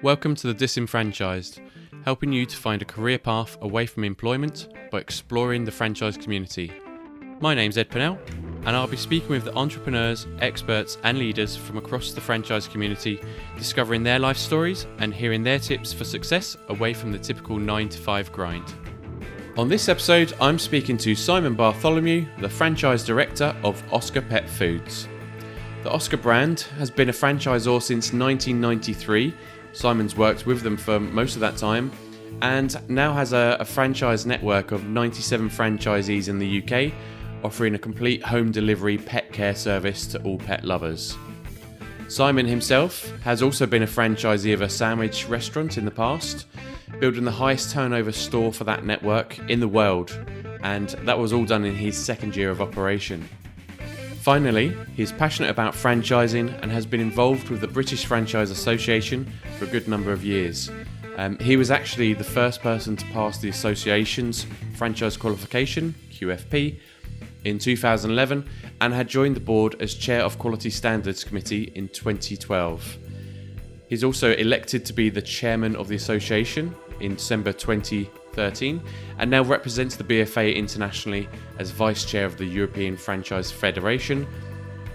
Welcome to The Disenfranchised, helping you to find a career path away from employment by exploring the franchise community. My name's Ed Pennell, and I'll be speaking with the entrepreneurs, experts, and leaders from across the franchise community, discovering their life stories and hearing their tips for success away from the typical 9 to 5 grind. On this episode, I'm speaking to Simon Bartholomew, the franchise director of Oscar Pet Foods. The Oscar brand has been a franchisor since 1993. Simon's worked with them for most of that time and now has a, a, franchise network of 97 franchisees in the UK, offering a complete home delivery pet care service to all pet lovers. Simon himself has also been a franchisee of a sandwich restaurant in the past, building the highest turnover store for that network in the world, and that was all done in his second year of operation. Finally, he is passionate about franchising and has been involved with the British Franchise Association for a good number of years. Um, he was actually the first person to pass the association's franchise qualification, QFP, in 2011 and had joined the board as chair of Quality Standards Committee in 2012. He's also elected to be the chairman of the association in December 20 2013 and now represents the BFA internationally as Vice Chair of the European Franchise Federation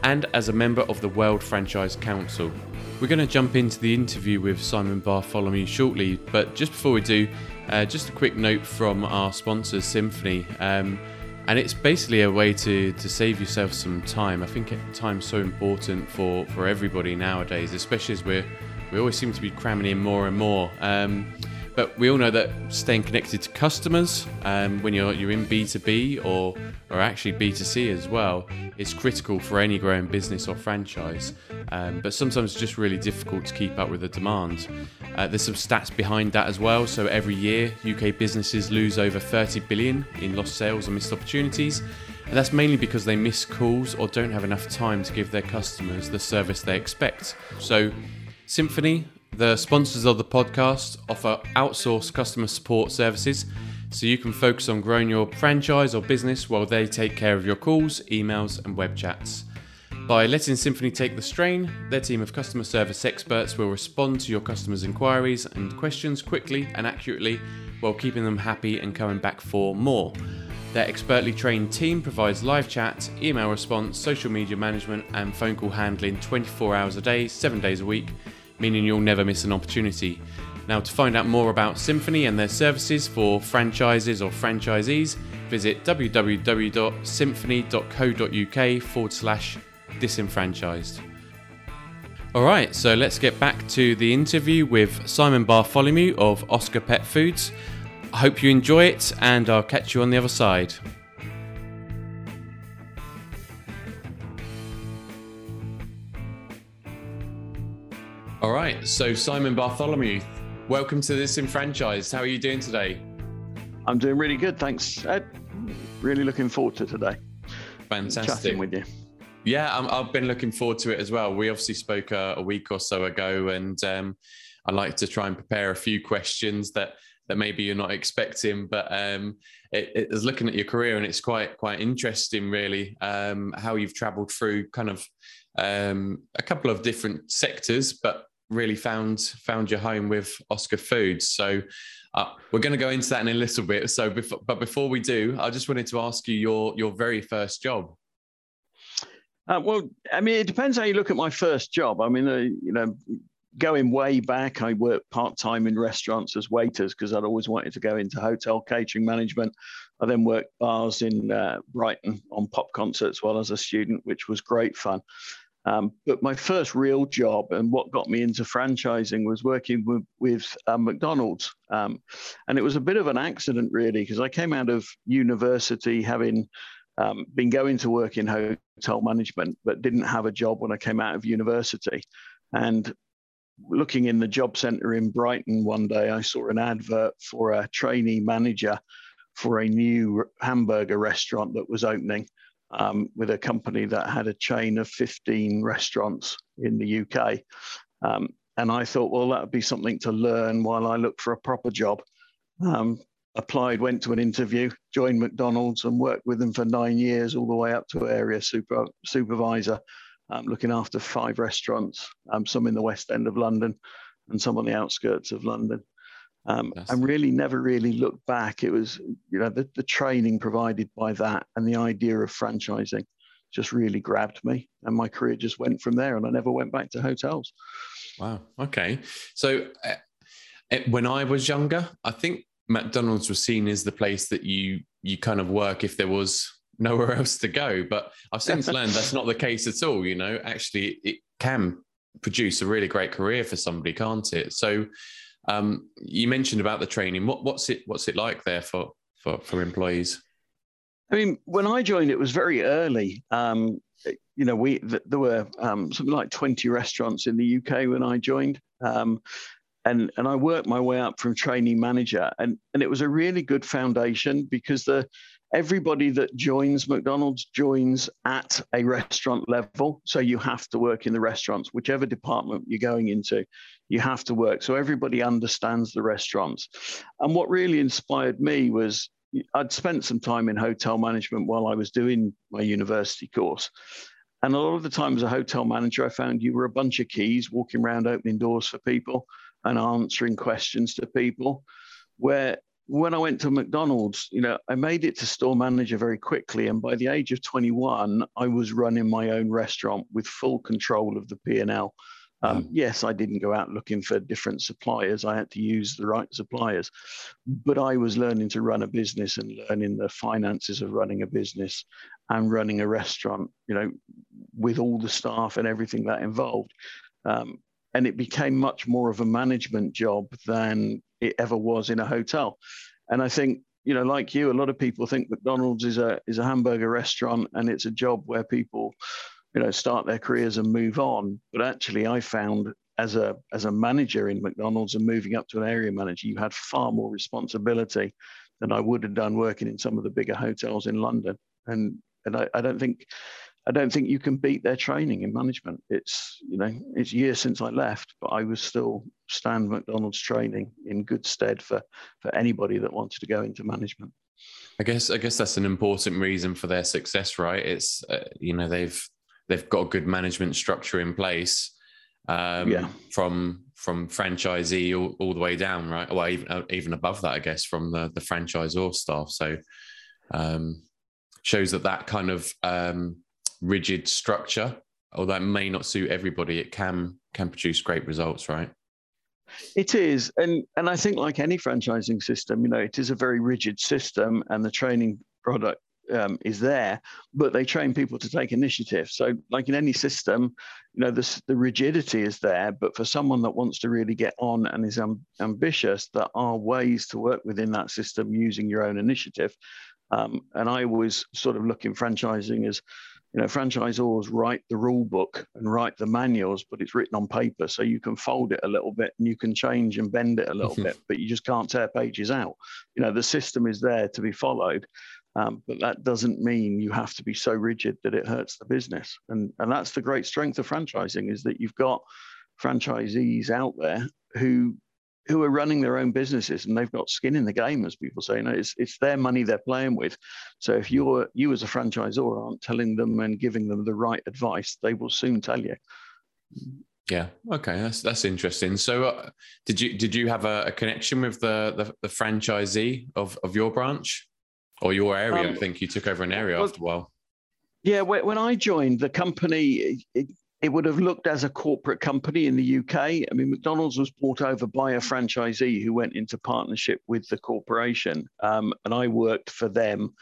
and as a member of the World Franchise Council. We're going to jump into the interview with Simon Bartholomew shortly, but just before we do, uh, just a quick note from our sponsor, Cymphony. Um, and it's basically a way to, to save yourself some time. I think time's so important for, for everybody nowadays, especially as we're we always seem to be cramming in more and more. Um, but we all know that staying connected to customers um, when you're you're in B2B or or actually B2C as well is critical for any growing business or franchise. Um, but sometimes it's just really difficult to keep up with the demand. Uh, there's some stats behind that as well. So every year, UK businesses lose over 30 billion in lost sales and missed opportunities. And that's mainly because they miss calls or don't have enough time to give their customers the service they expect. So, Cymphony the sponsors of the podcast offer outsourced customer support services so you can focus on growing your franchise or business while they take care of your calls, emails, and web chats. By letting Cymphony take the strain, their team of customer service experts will respond to your customers' inquiries and questions quickly and accurately while keeping them happy and coming back for more. Their expertly trained team provides live chat, email response, social media management, and phone call handling 24 hours a day, 7 days a week meaning you'll never miss an opportunity. Now, to find out more about Cymphony and their services for franchises or franchisees, visit www.cymphony.co.uk forward slash disenfranchised. All right, so let's get back to the interview with Simon Bartholomew of Oscar Pet Foods. I hope you enjoy it, and I'll catch you on the other side. All right. So, Simon Bartholomew, welcome to Disenfranchised. How are you doing today? I'm doing really good. Thanks, Ed. Really looking forward to today. Fantastic. Chatting with you. Yeah, i have been looking forward to it as well. We obviously spoke a, a week or so ago, and um, I like to try and prepare a few questions that that maybe you're not expecting. But um, it, it is looking at your career, and it's quite quite interesting, really, um, how you've travelled through kind of um, a couple of different sectors, but really found found your home with Oscar Foods. So uh, we're going to go into that in a little bit. So, before, but before we do, I just wanted to ask you your your very first job. Uh, well, I mean, it depends how you look at my first job. I mean, uh, you know, going way back, I worked part time in restaurants as waiters because I'd always wanted to go into hotel catering management. I then worked bars in uh, Brighton on pop concerts while as a student, which was great fun. Um, but my first real job and what got me into franchising was working with, with uh, McDonald's. Um, and it was a bit of an accident, really, because I came out of university having um, been going to work in hotel management, but didn't have a job when I came out of university. And looking in the job centre in Brighton one day, I saw an advert for a trainee manager for a new hamburger restaurant that was opening um, with a company that had a chain of 15 restaurants in the UK. Um, and I thought, well, that would be something to learn while I look for a proper job. Um, applied, went to an interview, joined McDonald's, and worked with them for nine years, all the way up to area super, supervisor, um, looking after five restaurants, um, some in the West End of London, and some on the outskirts of London. Um, and really never really looked back. It was, you know, the, the training provided by that and the idea of franchising just really grabbed me. And my career just went from there and I never went back to hotels. Wow. Okay. So uh, when I was younger, I think McDonald's was seen as the place that you you kind of work if there was nowhere else to go. But I've since learned that's not the case at all. You know, actually, it can produce a really great career for somebody, can't it? So, um, you mentioned about the training. What, what's it What's it like there for for for employees? I mean, when I joined, it was very early. Um, you know, we th- there were um, something like twenty restaurants in the UK when I joined. Um, and and I worked my way up from trainee manager, and and it was a really good foundation because the everybody that joins McDonald's joins at a restaurant level. So you have to work in the restaurants, whichever department you're going into, you have to work. So everybody understands the restaurants. And what really inspired me was I'd spent some time in hotel management while I was doing my university course. And a lot of the time as a hotel manager, I found you were a bunch of keys walking around opening doors for people and answering questions to people. Where when I went to McDonald's, you know, I made it to store manager very quickly. And by the age of 21, I was running my own restaurant with full control of the P&L. Um, yes, I didn't go out looking for different suppliers. I had to use the right suppliers, but I was learning to run a business and learning the finances of running a business and running a restaurant. You know, with all the staff and everything that involved, um, and it became much more of a management job than it ever was in a hotel. And I think you know, like you, a lot of people think McDonald's is a is a hamburger restaurant and it's a job where people you know, start their careers and move on. But actually, I found as a as a manager in McDonald's and moving up to an area manager, you had far more responsibility than I would have done working in some of the bigger hotels in London. And and I, I don't think I don't think you can beat their training in management. It's you know it's years since I left, but I was still stand McDonald's training in good stead for for anybody that wanted to go into management. I guess I guess that's an important reason for their success, right? It's uh, you know they've they've got a good management structure in place um, yeah. from from franchisee all, all, the way down, right? Well, even uh, even above that, I guess, from the the franchisor staff. So um, shows that that kind of um, rigid structure, although it may not suit everybody, it can can produce great results, right? It is, and and I think like any franchising system, you know, it is a very rigid system, and the training product um, is there, but they train people to take initiative. So, like in any system, you know, the, the rigidity is there, but for someone that wants to really get on and is um, ambitious, there are ways to work within that system using your own initiative. Um, and I always sort of look in franchising as, you know, franchisors write the rule book and write the manuals, but it's written on paper. So you can fold it a little bit and you can change and bend it a little bit, but you just can't tear pages out. You know, the system is there to be followed. Um, but that doesn't mean you have to be so rigid that it hurts the business. And, and that's the great strength of franchising is that you've got franchisees out there who who are running their own businesses and they've got skin in the game, as people say. You know, it's it's their money they're playing with. So if you're you as a franchisor aren't telling them and giving them the right advice, they will soon tell you. Yeah. Okay. That's that's interesting. So, uh, did you did you have a, a connection with the, the, the franchisee of of your branch? or your area. Um, I think you took over an area well, after a while. Yeah, when I joined the company, it, would have looked as a corporate company in the UK. I mean, McDonald's was bought over by a franchisee who went into partnership with the corporation, um, and I worked for them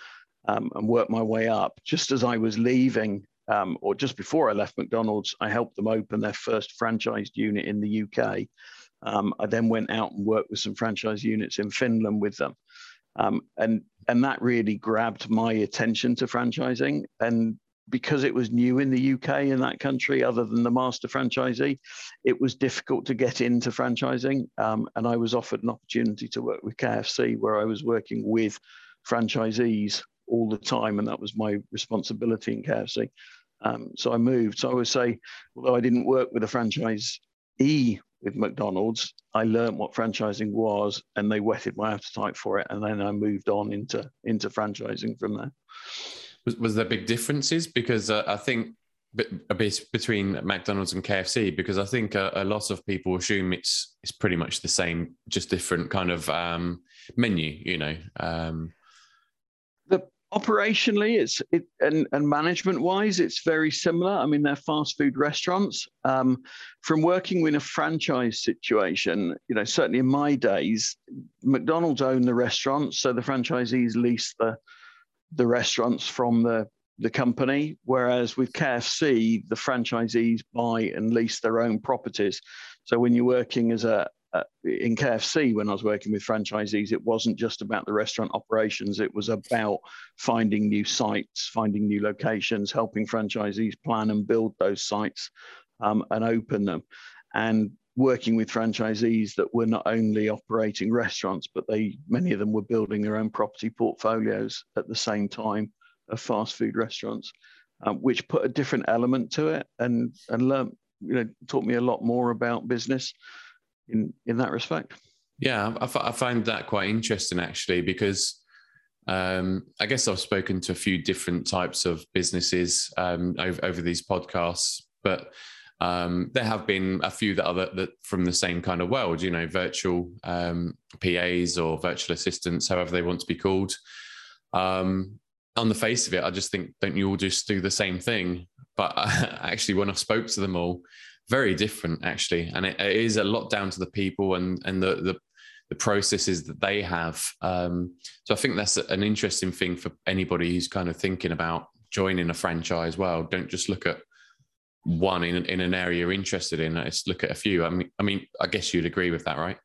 um, and worked my way up. Just as I was leaving, um, or just before I left McDonald's, I helped them open their first franchised unit in the UK. Um, I then went out and worked with some franchise units in Finland with them. Um, and and that really grabbed my attention to franchising. And because it was new in the UK in that country, other than the master franchisee, it was difficult to get into franchising. Um, and I was offered an opportunity to work with KFC, where I was working with franchisees all the time, and that was my responsibility in KFC. Um, so I moved. So I would say, although I didn't work with a franchisee with McDonald's, I learned what franchising was, and they whetted my appetite for it, and then I moved on into into franchising from there. Was, was there big differences? Because uh, I think a bit between McDonald's and KFC because I think a, a, lot of people assume it's it's pretty much the same, just different kind of um, menu. You know, um, the operationally, it's it and and management wise, it's very similar. I mean, they're fast food restaurants. Um, from working in a franchise situation, you know, certainly in my days, McDonald's owned the restaurants, so the franchisees lease the the restaurants from the the company, whereas with KFC, the franchisees buy and lease their own properties. So when you're working as a in KFC, when I was working with franchisees, it wasn't just about the restaurant operations. It was about finding new sites, finding new locations, helping franchisees plan and build those sites um, and open them, and working with franchisees that were not only operating restaurants, but they many of them were building their own property portfolios at the same time of fast food restaurants, um, which put a different element to it and and learned, you know, taught me a lot more about business in in that respect. Yeah, I, I find that quite interesting actually because. Um, I guess I've spoken to a few different types of businesses um, over, over these podcasts, but um, there have been a few that are that from the same kind of world, you know, virtual um, PAs or virtual assistants, however they want to be called. Um, on the face of it, I just think, don't you all just do the same thing? But actually, when I spoke to them all, very different actually, and it, it is a lot down to the people and and the the, the processes that they have. Um, so I think that's an interesting thing for anybody who's kind of thinking about joining a franchise. Well, don't just look at one in in an area you're interested in. Let's look at a few. I mean, I mean, I guess you'd agree with that, right?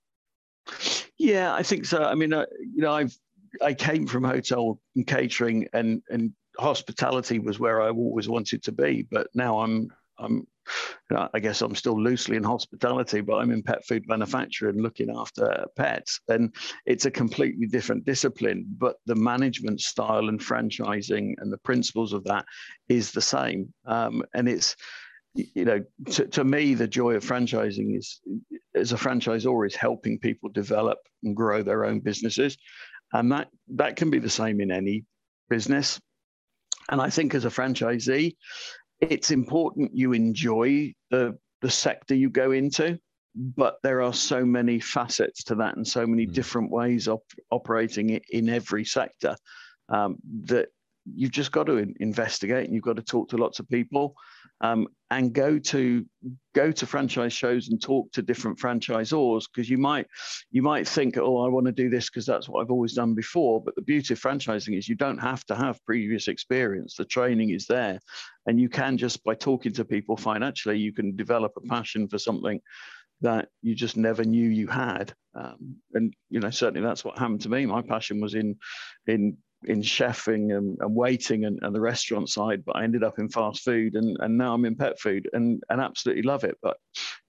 Yeah, I think so. I mean, uh, you know, I've I came from hotel and catering, and and hospitality was where I always wanted to be. But now I'm I'm I guess I'm still loosely in hospitality, but I'm in pet food manufacturing, looking after pets, and it's a completely different discipline. But the management style and franchising and the principles of that is the same, um, and it's you know to, to me the joy of franchising is as a franchisor is helping people develop and grow their own businesses. And that that can be the same in any business. And i think as a franchisee it's important you enjoy the the sector you go into but there are so many facets to that and so many mm. different ways of operating it in every sector um, that you've just got to investigate and you've got to talk to lots of people um, and go to go to franchise shows and talk to different franchisors because you might you might think oh I want to do this because that's what I've always done before. But the beauty of franchising is you don't have to have previous experience. The training is there. And you can just by talking to people find actually you can develop a passion for something that you just never knew you had. Um, and you know certainly that's what happened to me. My passion was in in in chefing and, and waiting and, and, the restaurant side, but I ended up in fast food and, and now I'm in pet food and, and absolutely love it. But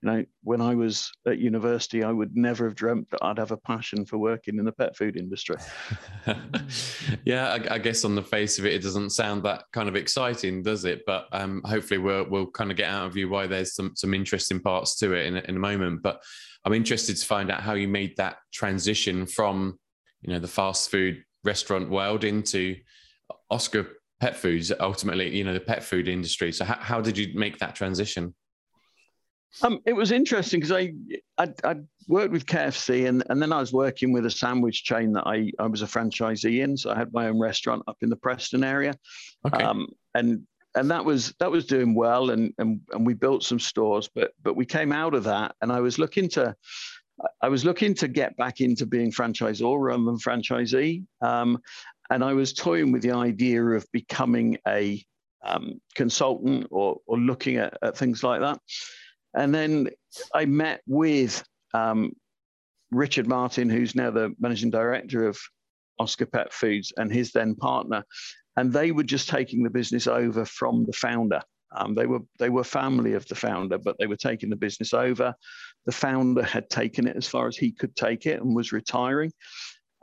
you know, when I was at university, I would never have dreamt that I'd have a passion for working in the pet food industry. yeah, I, I, guess on the face of it, it doesn't sound that kind of exciting, does it? But um, hopefully, we'll we'll kind of get out of you why there's some some interesting parts to it in in a moment. But I'm interested to find out how you made that transition from you know the fast food restaurant world into Oscar Pet Foods, ultimately, you know, the pet food industry. So, how, how did you make that transition? Um, it was interesting because I, I I worked with KFC and, and then I was working with a sandwich chain that I, I was a franchisee in. So I had my own restaurant up in the Preston area. Okay. Um, and and that was that was doing well and, and and we built some stores, but but we came out of that and I was looking to I was looking to get back into being franchisor rather than franchisee. Um, and I was toying with the idea of becoming a um, consultant or, or looking at, at, things like that. And then I met with um, Richard Martin, who's now the managing director of Oscar Pet Foods, and his then partner. And they were just taking the business over from the founder. Um, they were they were family of the founder, but they were taking the business over. The founder had taken it as far as he could take it and was retiring.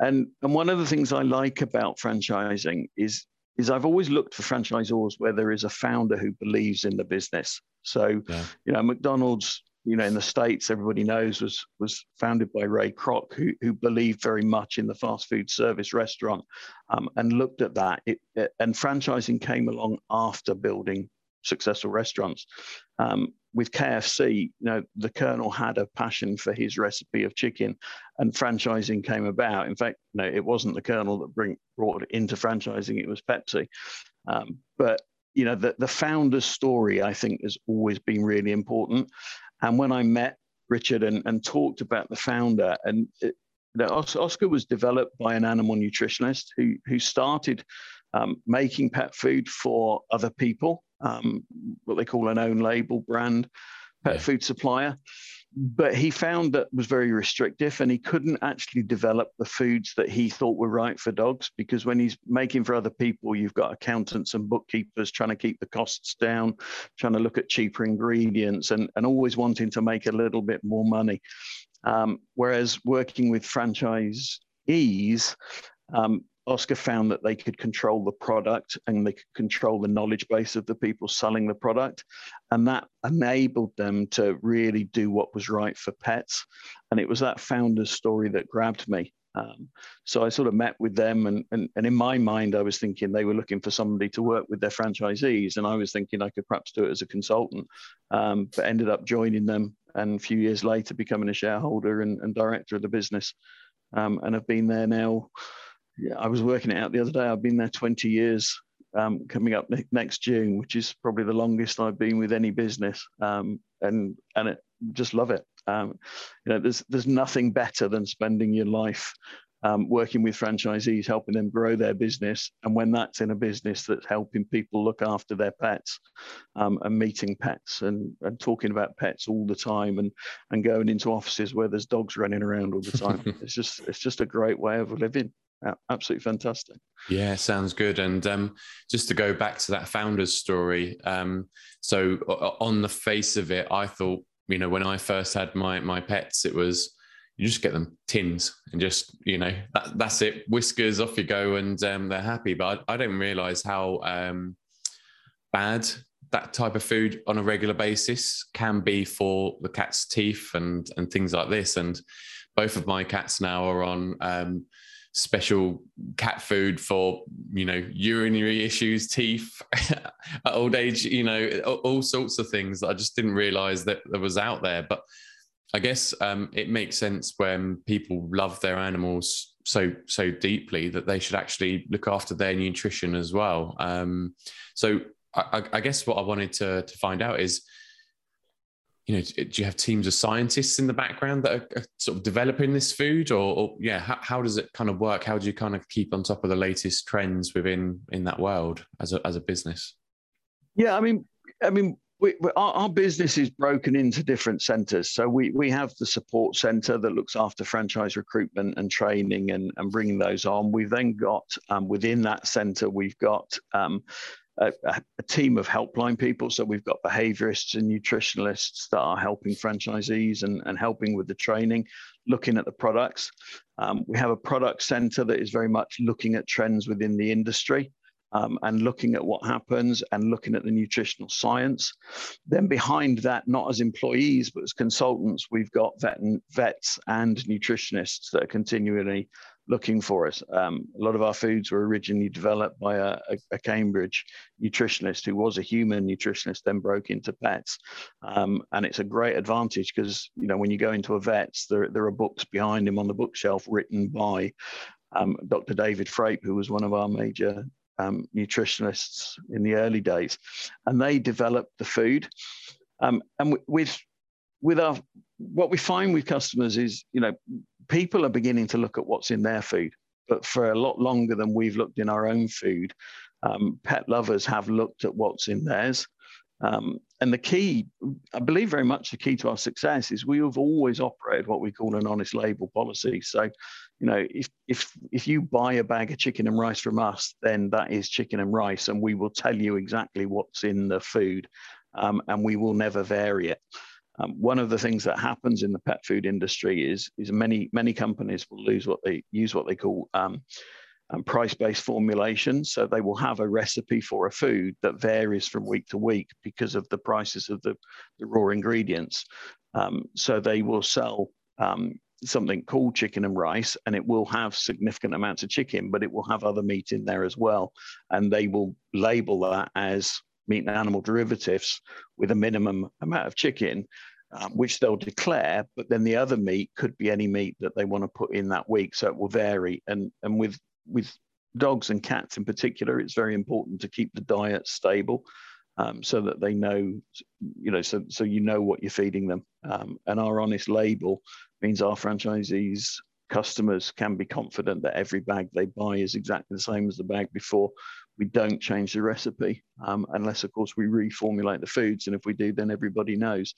And and one of the things I like about franchising is is I've always looked for franchisors where there is a founder who believes in the business. So, yeah. you know, McDonald's, you know, in the states, everybody knows was was founded by Ray Kroc, who who believed very much in the fast food service restaurant, um, and looked at that. It, it, and franchising came along after building successful restaurants. Um, with KFC, you know, the Colonel had a passion for his recipe of chicken, and franchising came about. In fact, no, it wasn't the Colonel that bring, brought it into franchising; it was Pepsi. Um, but you know, the the founder's story, I think, has always been really important. And when I met Richard and, and talked about the founder, and it, Oscar was developed by an animal nutritionist who who started um, making pet food for other people, um, what they call an own label brand pet yeah. food supplier. But he found that was very restrictive and he couldn't actually develop the foods that he thought were right for dogs because when he's making for other people, you've got accountants and bookkeepers trying to keep the costs down, trying to look at cheaper ingredients and, and always wanting to make a little bit more money. Um, whereas working with franchisees, um, Oscar found that they could control the product and they could control the knowledge base of the people selling the product. And that enabled them to really do what was right for pets. And it was that founder's story that grabbed me. Um, so I sort of met with them, and, and, and in my mind, I was thinking they were looking for somebody to work with their franchisees, and I was thinking I could perhaps do it as a consultant, um, but ended up joining them, and a few years later becoming a shareholder and, and director of the business, um, and have been there now yeah, I was working it out the other day. I've been there 20 years, um, coming up ne- next June, which is probably the longest I've been with any business, um, and and it, just love it. Um, you know, there's there's nothing better than spending your life um, working with franchisees, helping them grow their business, and when that's in a business that's helping people look after their pets, um, and meeting pets and, and talking about pets all the time, and and going into offices where there's dogs running around all the time. it's just it's just a great way of living absolutely fantastic. Yeah, sounds good. And um, just to go back to that founder's story, um, so on the face of it, I thought, you know, when I first had my my pets, it was you just get them tins and just you know that, that's it, Whiskas off you go, and um, they're happy. But I, I didn't realize how um, bad that type of food on a regular basis can be for the cat's teeth and and things like this. And both of my cats now are on um, special cat food for you know urinary issues teeth at old age you know all sorts of things that i just didn't realize that there was out there but i guess um, it makes sense when people love their animals so so deeply that they should actually look after their nutrition as well um, so I, I guess what i wanted to to find out is you know, do you have teams of scientists in the background that are, sort of developing this food, or, or yeah, how, how, does it kind of work? How do you kind of keep on top of the latest trends within in that world as a as a business? Yeah, I mean, I mean, we, we, our, our, business is broken into different centres. So we we have the support centre that looks after franchise recruitment and training and and bringing those on. We've then got um, within that centre, we've got um, a, a, team of helpline people. So we've got behaviorists and nutritionalists that are helping franchisees and, and helping with the training, looking at the products. Um, we have a product center that is very much looking at trends within the industry. Um, and looking at what happens and looking at the nutritional science. Then behind that, not as employees, but as consultants, we've got vet and, vets and nutritionists that are continually looking for us. Um, a lot of our foods were originally developed by a, a, Cambridge nutritionist who was a human nutritionist, then broke into pets. Um, and it's a great advantage because, you know, when you go into a vet's, there, there are books behind him on the bookshelf written by um, Dr. David Frape, who was one of our major um, nutritionists in the early days. And they developed the food. Um, and with, with our, what we find with customers is, you know, people are beginning to look at what's in their food, but for a lot longer than we've looked in our own food. Um, pet lovers have looked at what's in theirs. Um, and the key, I believe very much the key to our success is we have always operated what we call an honest label policy. So, you know, if if if you buy a bag of chicken and rice from us, then that is chicken and rice, and we will tell you exactly what's in the food, um, and we will never vary it. Um, one of the things that happens in the pet food industry is, is many, many companies will lose what they use what they call um, um, price-based formulation. So they will have a recipe for a food that varies from week to week because of the prices of the, the raw ingredients. Um, so they will sell um, something called chicken and rice, and it will have significant amounts of chicken, but it will have other meat in there as well. And they will label that as meat and animal derivatives with a minimum amount of chicken, um, which they'll declare, but then the other meat could be any meat that they want to put in that week. So it will vary. And, and with, with dogs and cats in particular, it's very important to keep the diet stable. Um, so that they know, you know, so so you know what you're feeding them. Um, and our honest label means our franchisees customers can be confident that every bag they buy is exactly the same as the bag before. We don't change the recipe um, unless, of course, we reformulate the foods. And if we do, then everybody knows.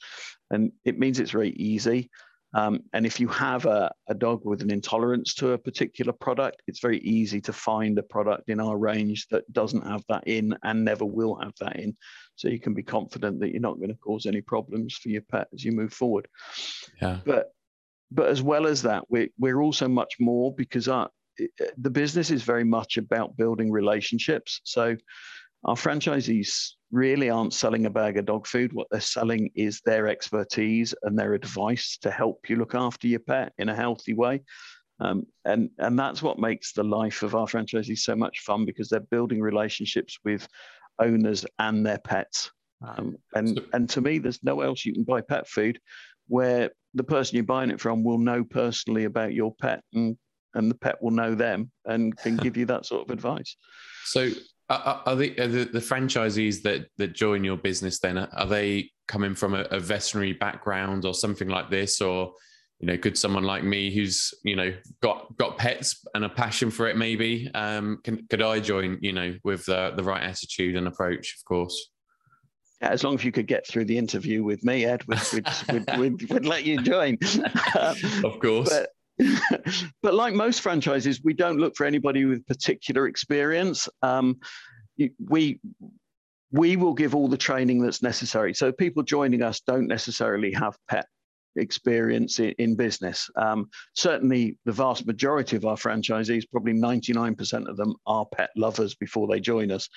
And it means it's very easy. Um, and if you have a, a, dog with an intolerance to a particular product, it's very easy to find a product in our range that doesn't have that in and never will have that in. So you can be confident that you're not going to cause any problems for your pet as you move forward. Yeah. But but as well as that, we're, we're also much more because our, the business is very much about building relationships. So our franchisees really aren't selling a bag of dog food. What they're selling is their expertise and their advice to help you look after your pet in a healthy way. Um, and and that's what makes the life of our franchisees so much fun because they're building relationships with owners and their pets. Um, and and to me, there's no else you can buy pet food where the person you're buying it from will know personally about your pet and and the pet will know them and can give you that sort of advice. So are, are, the, are the, the franchisees that that join your business then are they coming from a, a, veterinary background or something like this or you know could someone like me who's you know got got pets and a passion for it maybe um can, could i join you know with the, the right attitude and approach of course yeah, as long as you could get through the interview with me, Ed, we'd, we'd, we'd, we'd, let you join. of course. But, but, like most franchises, we don't look for anybody with particular experience. Um, we we will give all the training that's necessary. So people joining us don't necessarily have pet experience in, in business. Um, certainly, the vast majority of our franchisees, probably 99% of them, are pet lovers before they join us.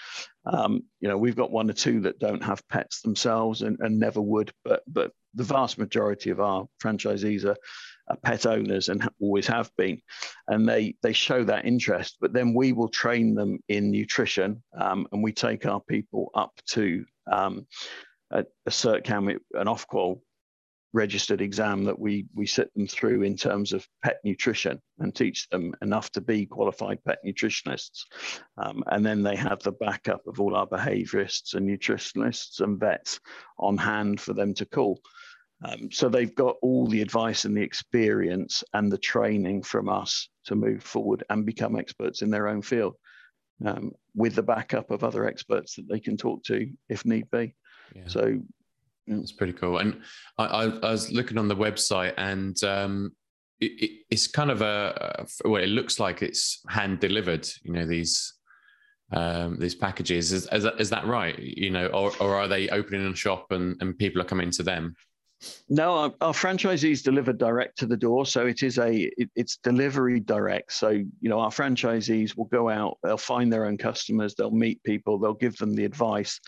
Um, you know, we've got one or two that don't have pets themselves and, and never would, but but the vast majority of our franchisees are, are pet owners and always have been, and they they show that interest. But then we will train them in nutrition, um, and we take our people up to um, a, a cert cam, an Ofqual registered exam that we we sit them through in terms of pet nutrition and teach them enough to be qualified pet nutritionists um, and then they have the backup of all our behaviorists and nutritionists and vets on hand for them to call um, so they've got all the advice and the experience and the training from us to move forward and become experts in their own field um, with the backup of other experts that they can talk to if need be yeah. so it's pretty cool. And I, I, I, was looking on the website, and um, it, it, it's kind of a, a well, it looks like it's hand delivered. You know these um, these packages. Is, is, that, is that right? You know, or, or are they opening a shop and, and people are coming to them? No, our, our, franchisees deliver direct to the door, so it is a it, it's delivery direct. So you know our franchisees will go out, they'll find their own customers, they'll meet people, they'll give them the advice,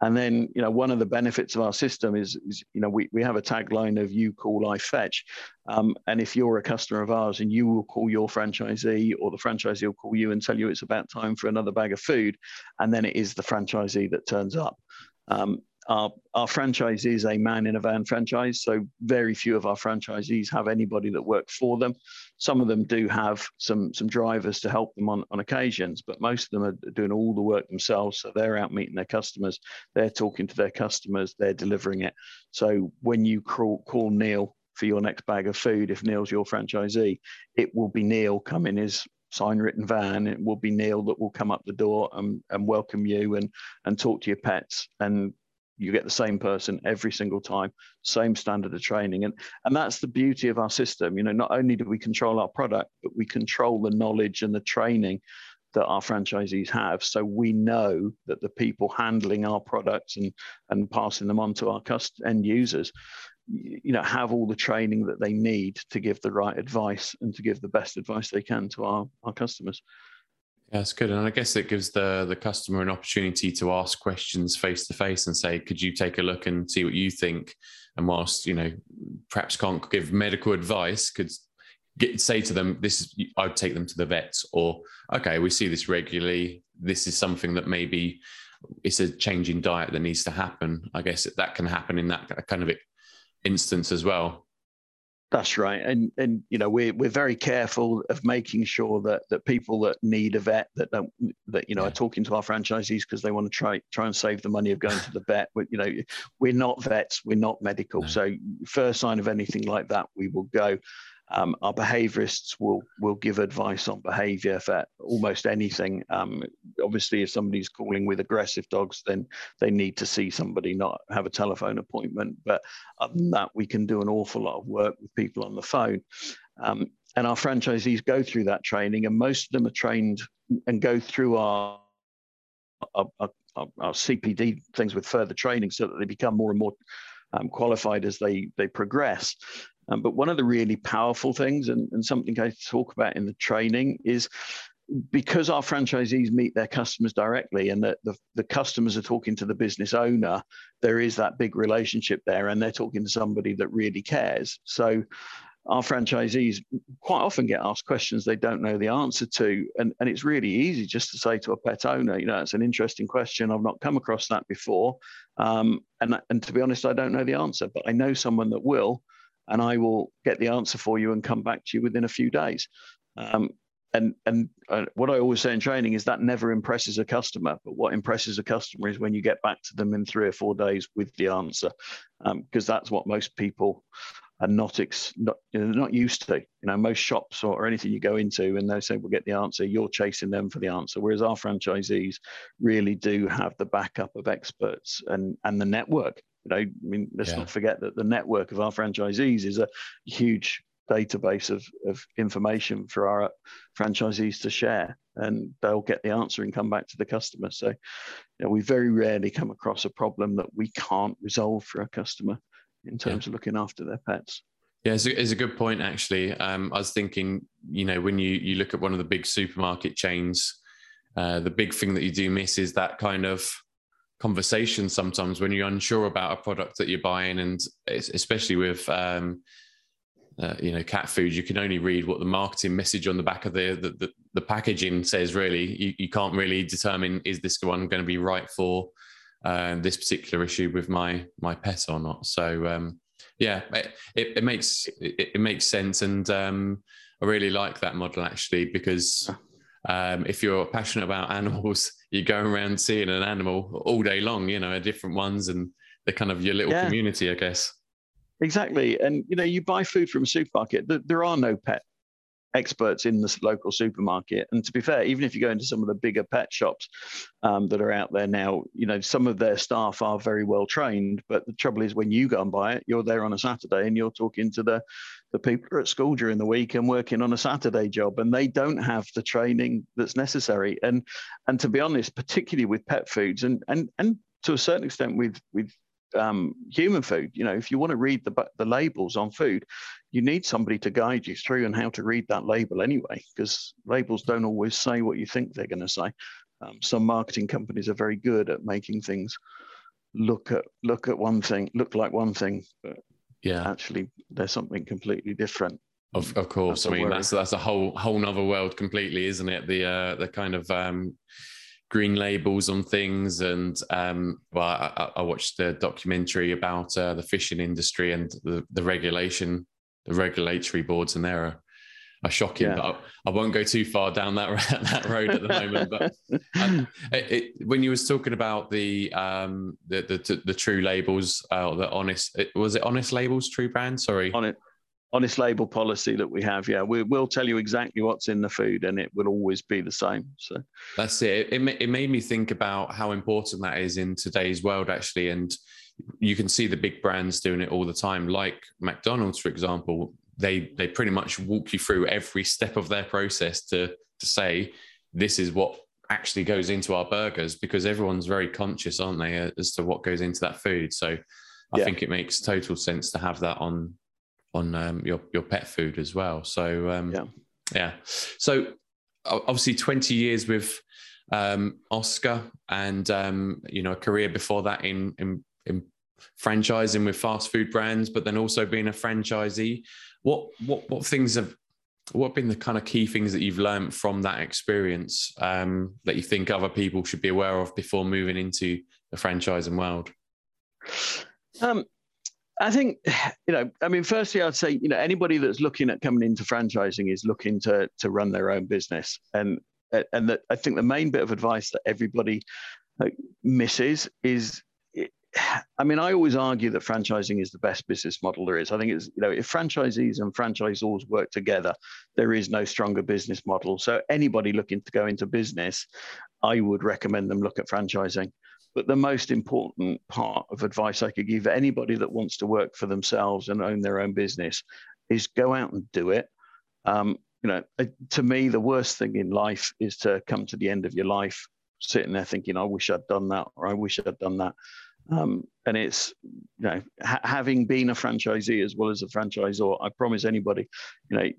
and then you know one of the benefits of our system is, is you know we, we have a tagline of you call I fetch, um, and if you're a customer of ours and you will call your franchisee or the franchisee will call you and tell you it's about time for another bag of food, and then it is the franchisee that turns up. Um, our, our franchise is a man in a van franchise, so very few of our franchisees have anybody that works for them. Some of them do have some some drivers to help them on, on occasions, but most of them are doing all the work themselves. So they're out meeting their customers, they're talking to their customers, they're delivering it. So when you call, call Neil for your next bag of food, if Neil's your franchisee, it will be Neil coming his sign written van. It will be Neil that will come up the door and, and welcome you and and talk to your pets and you get the same person every single time same standard of training. And and that's the beauty of our system. You know not only do we control our product but we control the knowledge and the training that our franchisees have. So we know that the people handling our products and and passing them on to our cust- end users you know have all the training that they need to give the right advice and to give the best advice they can to our our customers yeah, that's good. And I guess it gives the the customer an opportunity to ask questions face to face and say, could you take a look and see what you think? And whilst, you know, perhaps can't give medical advice, could get say to them, this is I'd take them to the vets or okay, we see this regularly. This is something that maybe it's a change in diet that needs to happen. I guess that can happen in that kind of instance as well. That's right, and and you know we're we're very careful of making sure that that people that need a vet that don't that you know yeah. are talking to our franchisees because they want to try try and save the money of going to the vet. But, you know, we're not vets, we're not medical, no. so first sign of anything like that, we will go. Um, our behaviorists will will give advice on behavior for almost anything. Um, obviously, if somebody's calling with aggressive dogs, then they need to see somebody, not have a telephone appointment. But other than that, we can do an awful lot of work with people on the phone. Um, and our franchisees go through that training, and most of them are trained and go through our, our, our, our CPD things with further training so that they become more and more um, qualified as they they progress. Um, but one of the really powerful things, and, and something I talk about in the training, is because our franchisees meet their customers directly and that the, the customers are talking to the business owner, there is that big relationship there and they're talking to somebody that really cares. So our franchisees quite often get asked questions they don't know the answer to. And, and it's really easy just to say to a pet owner, you know, it's an interesting question. I've not come across that before. Um, and, and to be honest, I don't know the answer, but I know someone that will and I will get the answer for you and come back to you within a few days. Um, and and uh, what I always say in training is that never impresses a customer, but what impresses a customer is when you get back to them in three or four days with the answer, because um, that's what most people are not ex- not, you know, not used to. You know, most shops or, or anything you go into and they say we'll get the answer, you're chasing them for the answer. Whereas our franchisees really do have the backup of experts and and the network you know, I mean, let's yeah. not forget that the network of our franchisees is a huge database of, of information for our franchisees to share and they'll get the answer and come back to the customer. So you know, we very rarely come across a problem that we can't resolve for a customer in terms yeah. of looking after their pets. Yeah, it's a, it's a good point actually. Um, I was thinking, you know, when you you look at one of the big supermarket chains, uh, the big thing that you do miss is that kind of conversation sometimes when you're unsure about a product that you're buying, and especially with um, uh, you know cat food, you can only read what the marketing message on the back of the the, the, the packaging says. Really, you, you can't really determine is this one going to be right for uh, this particular issue with my my pet or not. So um, yeah, it, it, makes it, it, makes sense, and um, I really like that model actually because um, if you're passionate about animals, you're going around seeing an animal all day long, you know, different ones, and they're kind of your little yeah. community, I guess. Exactly, and you know, you buy food from a supermarket. There are no pet experts in the local supermarket. And to be fair, even if you go into some of the bigger pet shops um, that are out there now, you know, some of their staff are very well trained. But the trouble is, when you go and buy it, you're there on a Saturday and you're talking to the the people are at school during the week and working on a Saturday job, and they don't have the training that's necessary. And and to be honest, particularly with pet foods and and and to a certain extent with with um, human food. You know, if you want to read the the labels on food, you need somebody to guide you through and how to read that label anyway, because labels don't always say what you think they're going to say. Um, some marketing companies are very good at making things look at look at one thing, look like one thing, but yeah, actually there's something completely different. Of, of course, that's I mean that's that's a whole whole nother world completely, isn't it? The uh, the kind of um, green labels on things. And um, well, I, I, watched the documentary about uh, the fishing industry and the, the regulation, the regulatory boards, and they're are shocking. Yeah. But I, I, won't go too far down that that road at the moment. But um, it, it, when you was talking about the um, the, the, the true labels, uh, the honest, it, was it honest labels, true brand? Sorry, on it honest label policy that we have. Yeah, we, will tell you exactly what's in the food, and it will always be the same. So that's it. It, it made me think about how important that is in today's world, actually, and you can see the big brands doing it all the time, like McDonald's, for example. They they pretty much walk you through every step of their process to to say this is what actually goes into our burgers because everyone's very conscious, aren't they, as to what goes into that food. So I yeah. think it makes total sense to have that on on um, your your pet food as well. So um, yeah, yeah. So obviously, twenty years with um, Oscar, and um, you know a career before that in, in in franchising with fast food brands, but then also being a franchisee. What what what things have what have been the kind of key things that you've learned from that experience um, that you think other people should be aware of before moving into the franchising world? Um, I think, you know, I mean, firstly, I'd say, you know, anybody that's looking at coming into franchising is looking to to run their own business, and and that I think the main bit of advice that everybody misses is I mean, I always argue that franchising is the best business model there is. I think it's, you know, if franchisees and franchisors work together, there is no stronger business model. So anybody looking to go into business, I would recommend them look at franchising. But the most important part of advice I could give anybody that wants to work for themselves and own their own business is go out and do it. Um, you know, uh, to me, the worst thing in life is to come to the end of your life sitting there thinking, I wish I'd done that, or I wish I'd done that. Um, and it's you know ha- having been a franchisee as well as a franchisor, I promise anybody, you know,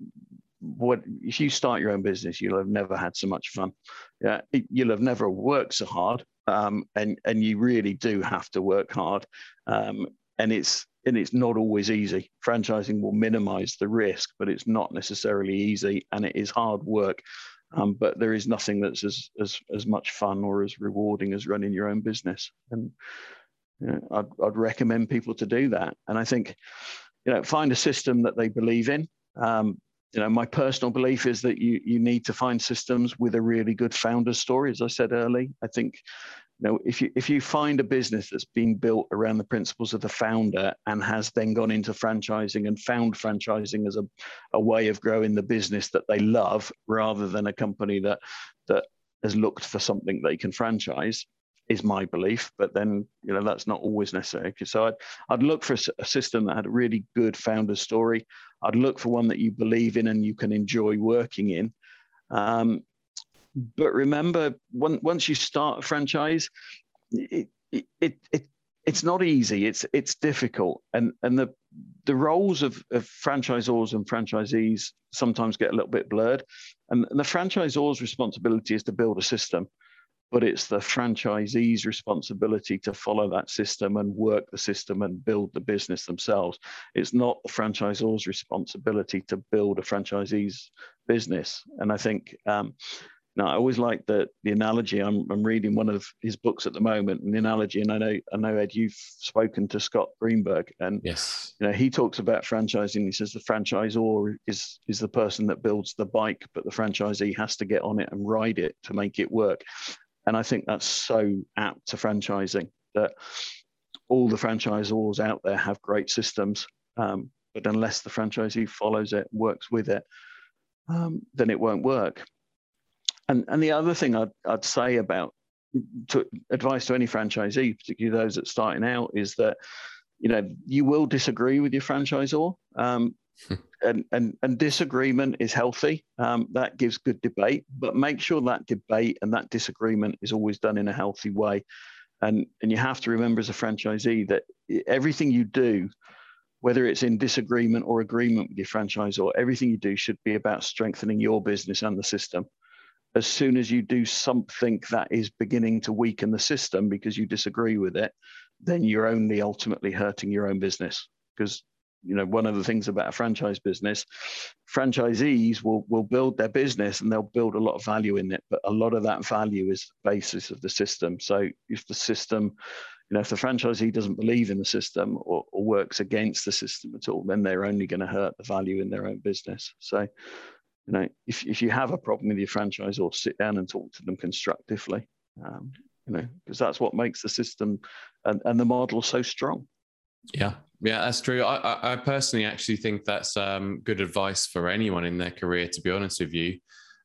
what if you start your own business, you'll have never had so much fun. Yeah, you'll have never worked so hard, um, and and you really do have to work hard. Um, and it's and it's not always easy. Franchising will minimize the risk, but it's not necessarily easy, and it is hard work. Um, but there is nothing that's as, as as much fun or as rewarding as running your own business. And you know, I'd, I'd recommend people to do that. And I think, you know, find a system that they believe in. Um, you know, my personal belief is that you you need to find systems with a really good founder story. As I said early, I think, you know, if you if you find a business that's been built around the principles of the founder and has then gone into franchising and found franchising as a, a way of growing the business that they love, rather than a company that that has looked for something they can franchise, is my belief, but then you know that's not always necessary. So I'd I'd look for a system that had a really good founder story. I'd look for one that you believe in and you can enjoy working in. Um, but remember, when, once you start a franchise, it, it, it, it it's not easy. It's it's difficult, and and the the roles of, of franchisors and franchisees sometimes get a little bit blurred. And, and the franchisor's responsibility is to build a system but it's the franchisee's responsibility to follow that system and work the system and build the business themselves. It's not the franchisor's responsibility to build a franchisee's business. And I think, um, now I always like the the analogy. I'm, I'm reading one of his books at the moment, and the analogy. And I know I know Ed, you've spoken to Scott Greenberg, and yes, you know he talks about franchising. He says the franchisor is is the person that builds the bike, but the franchisee has to get on it and ride it to make it work. And I think that's so apt to franchising that all the franchisors out there have great systems, um, but unless the franchisee follows it, works with it, um, then it won't work. And, and the other thing I'd, I'd say about to, advice to any franchisee, particularly those that are starting out, is that you know you will disagree with your franchisor. Um, and, and, and disagreement is healthy. Um, that gives good debate, but make sure that debate and that disagreement is always done in a healthy way. And, and you have to remember as a franchisee that everything you do, whether it's in disagreement or agreement with your franchisor, everything you do should be about strengthening your business and the system. As soon as you do something that is beginning to weaken the system because you disagree with it, then you're only ultimately hurting your own business because you know one of the things about a franchise business franchisees will will build their business and they'll build a lot of value in it but a lot of that value is the basis of the system. So if the system you know if the franchisee doesn't believe in the system or, or works against the system at all then they're only going to hurt the value in their own business. So you know if, if you have a problem with your franchise or sit down and talk to them constructively um, you know because that's what makes the system and, and the model so strong yeah, yeah, that's true. I, I personally actually think that's um, good advice for anyone in their career, to be honest with you.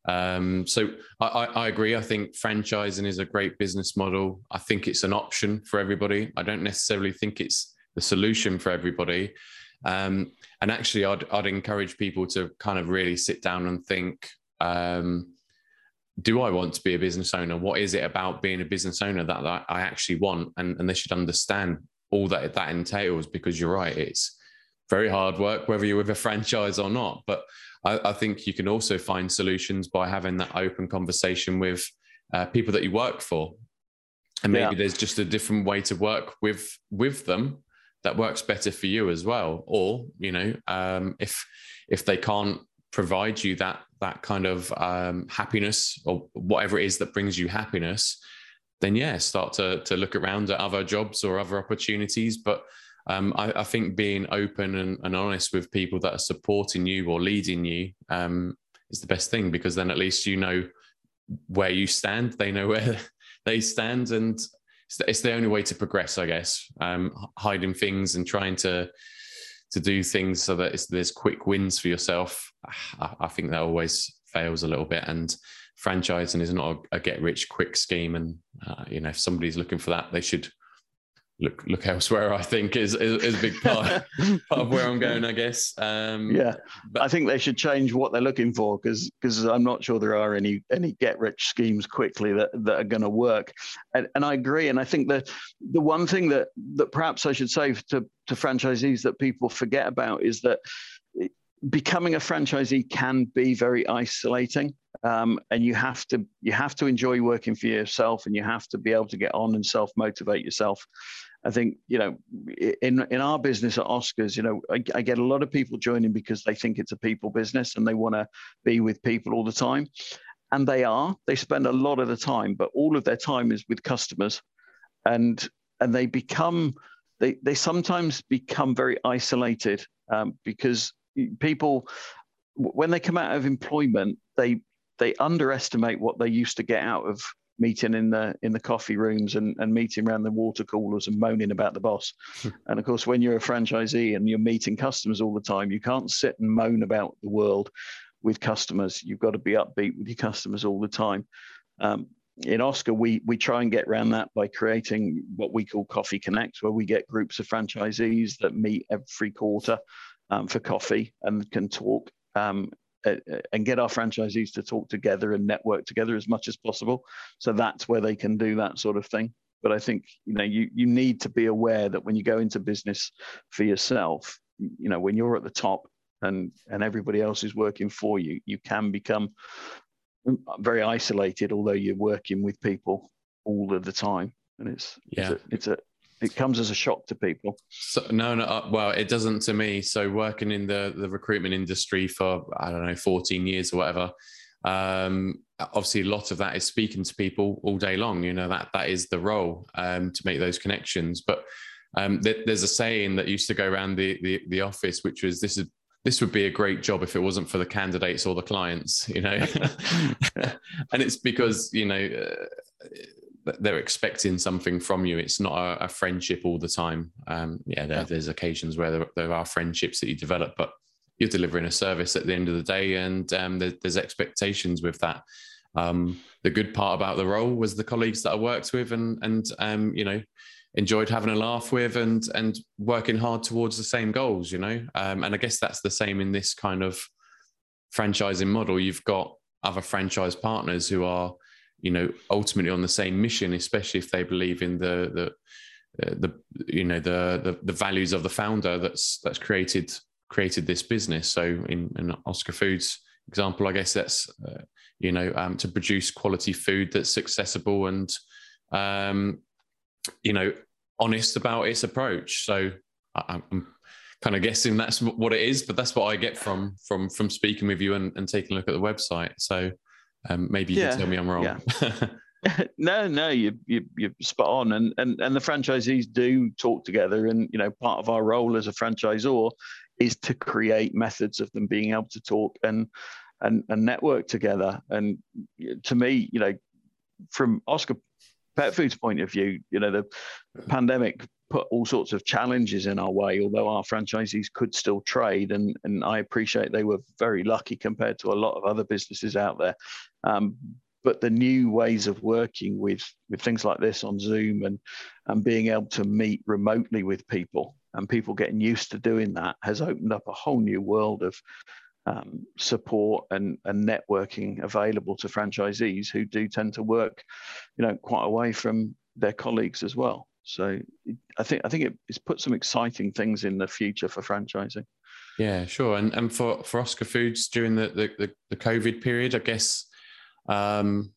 Um, so I, I, agree. I think franchising is a great business model. I think it's an option for everybody. I don't necessarily think it's the solution for everybody. Um, and actually, I'd, I'd encourage people to kind of really sit down and think um, do I want to be a business owner? What is it about being a business owner that, that I actually want? And, and they should understand all that that entails because you're right it's very hard work whether you're with a franchise or not. But I, I think you can also find solutions by having that open conversation with uh, people that you work for. And maybe yeah. there's just a different way to work with with them that works better for you as well. Or you know um, if if they can't provide you that that kind of um, happiness or whatever it is that brings you happiness, then yeah, start to to look around at other jobs or other opportunities. But um, I, I, think being open and, and, honest with people that are supporting you or leading you um, is the best thing because then at least you know where you stand, they know where they stand, and it's the only way to progress, I guess. Um, hiding things and trying to to do things so that there's quick wins for yourself. I, I, think that always fails a little bit, and franchising is not a, a get rich quick scheme. And uh, you know, if somebody's looking for that, they should look look elsewhere. I think is is, is a big part, part of where I'm going. I guess. Um, yeah, but I think they should change what they're looking for because because I'm not sure there are any any get rich schemes quickly that that are going to work. And, and I agree. And I think that the one thing that that perhaps I should say to to franchisees that people forget about is that becoming a franchisee can be very isolating um, and you have to you have to enjoy working for yourself and you have to be able to get on and self motivate yourself. I think you know in in our business at oscars you know I, I get a lot of people joining because they think it's a people business and they want to be with people all the time. And they are they spend a lot of the time but all of their time is with customers. And and they become they they sometimes become very isolated um, because people when they come out of employment they they underestimate what they used to get out of meeting in the in the coffee rooms and, and meeting around the water coolers and moaning about the boss. And of course, when you're a franchisee and you're meeting customers all the time, you can't sit and moan about the world with customers. You've got to be upbeat with your customers all the time. Um, in Oscar, we we try and get around that by creating what we call Coffee Connect, where we get groups of franchisees that meet every quarter um, for coffee and can talk um, and get our franchisees to talk together and network together as much as possible. So that's where they can do that sort of thing. But I think you know you you need to be aware that when you go into business for yourself, you know when you're at the top and and everybody else is working for you, you can become very isolated. Although you're working with people all of the time, and it's yeah. it's a, it's a it comes as a shock to people. So, no, no. Uh, well, it doesn't to me. So working in the the recruitment industry for I don't know, fourteen years or whatever. Um, obviously, a lot of that is speaking to people all day long. You know that that is the role um, to make those connections. But um, th- there's a saying that used to go around the, the the office, which was this is this would be a great job if it wasn't for the candidates or the clients, you know. and it's because you know uh, they're expecting something from you. It's not a, a friendship all the time. Um, yeah, there, there's occasions where there, there, are friendships that you develop, but you're delivering a service at the end of the day, and um, there, there's expectations with that. Um, the good part about the role was the colleagues that I worked with, and and um, you know enjoyed having a laugh with, and and working hard towards the same goals. You know, um, and I guess that's the same in this kind of franchising model. You've got other franchise partners who are you know ultimately on the same mission especially if they believe in the the uh, the you know the, the, the values of the founder that's that's created created this business. So in, in oscar foods example i guess that's uh, you know um, to produce quality food that's accessible and um, you know honest about its approach. So I, am kind of guessing that's what it is but that's what i get from from from speaking with you and, and taking a look at the website. So um, maybe you yeah. can tell me I'm wrong. Yeah. no, no, you you you're spot on, and and and the franchisees do talk together, and you know part of our role as a franchisor is to create methods of them being able to talk and and and network together. And to me, you know, from Oscar Pet Food's point of view, you know, the pandemic put all sorts of challenges in our way, although our franchisees could still trade. And, and I appreciate they were very lucky compared to a lot of other businesses out there. Um, but the new ways of working with, with things like this on Zoom and, and being able to meet remotely with people and people getting used to doing that has opened up a whole new world of um, support and, and networking available to franchisees who do tend to work, you know, quite away from their colleagues as well. So I think I think it, it's put some exciting things in the future for franchising. Yeah, sure. And and for for Oscar Foods during the the, the COVID period, I guess um,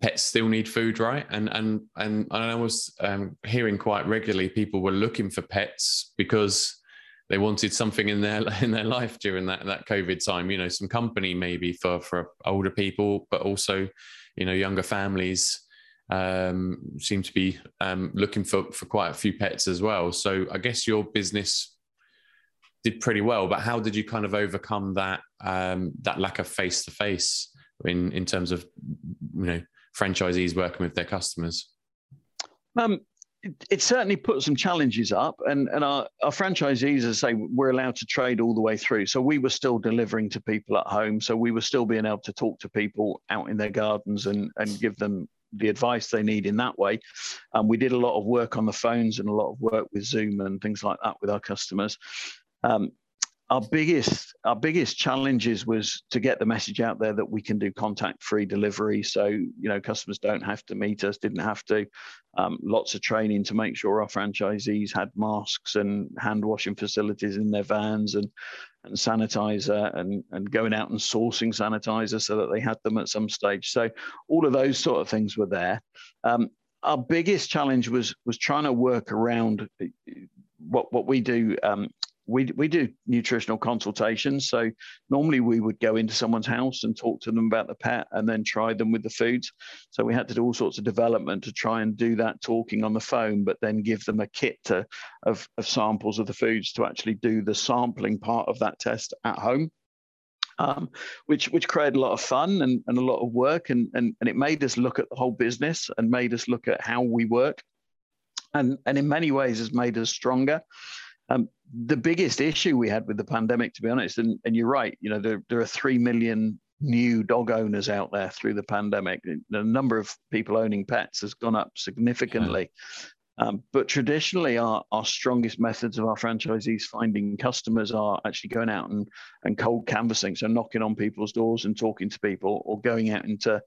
pets still need food, right? And and and I was um, hearing quite regularly people were looking for pets because they wanted something in their in their life during that that COVID time. You know, some company maybe for for older people, but also, you know, younger families um, seem to be um, looking for for quite a few pets as well. So I guess your business did pretty well. But how did you kind of overcome that um, that lack of face to face in in terms of you know franchisees working with their customers? Um, it, it, certainly put some challenges up, and, and our, our franchisees, as I say, we're allowed to trade all the way through. So we were still delivering to people at home. So we were still being able to talk to people out in their gardens and, and give them the advice they need in that way. And we did a lot of work on the phones and a lot of work with Zoom and things like that with our customers. Um, our biggest our biggest challenges was to get the message out there that we can do contact free delivery. So you know customers don't have to meet us didn't have to. Um, lots of training to make sure our franchisees had masks and hand washing facilities in their vans and and sanitizer and and going out and sourcing sanitizer so that they had them at some stage. So all of those sort of things were there. Um, our biggest challenge was was trying to work around what what we do um, we, we do nutritional consultations. So normally we would go into someone's house and talk to them about the pet and then try them with the foods. So we had to do all sorts of development to try and do that talking on the phone, but then give them a kit to, of, of samples of the foods to actually do the sampling part of that test at home. Um, which which created a lot of fun and, and a lot of work and, and and it made us look at the whole business and made us look at how we work and and in many ways has made us stronger um, the biggest issue we had with the pandemic, to be honest, and, and you're right, you know, there, there are 3 million new dog owners out there through the pandemic. The number of people owning pets has gone up significantly. Yeah. Um, but traditionally, our, our strongest methods of our franchisees finding customers are actually going out and, and cold canvassing, so knocking on people's doors and talking to people, or going out into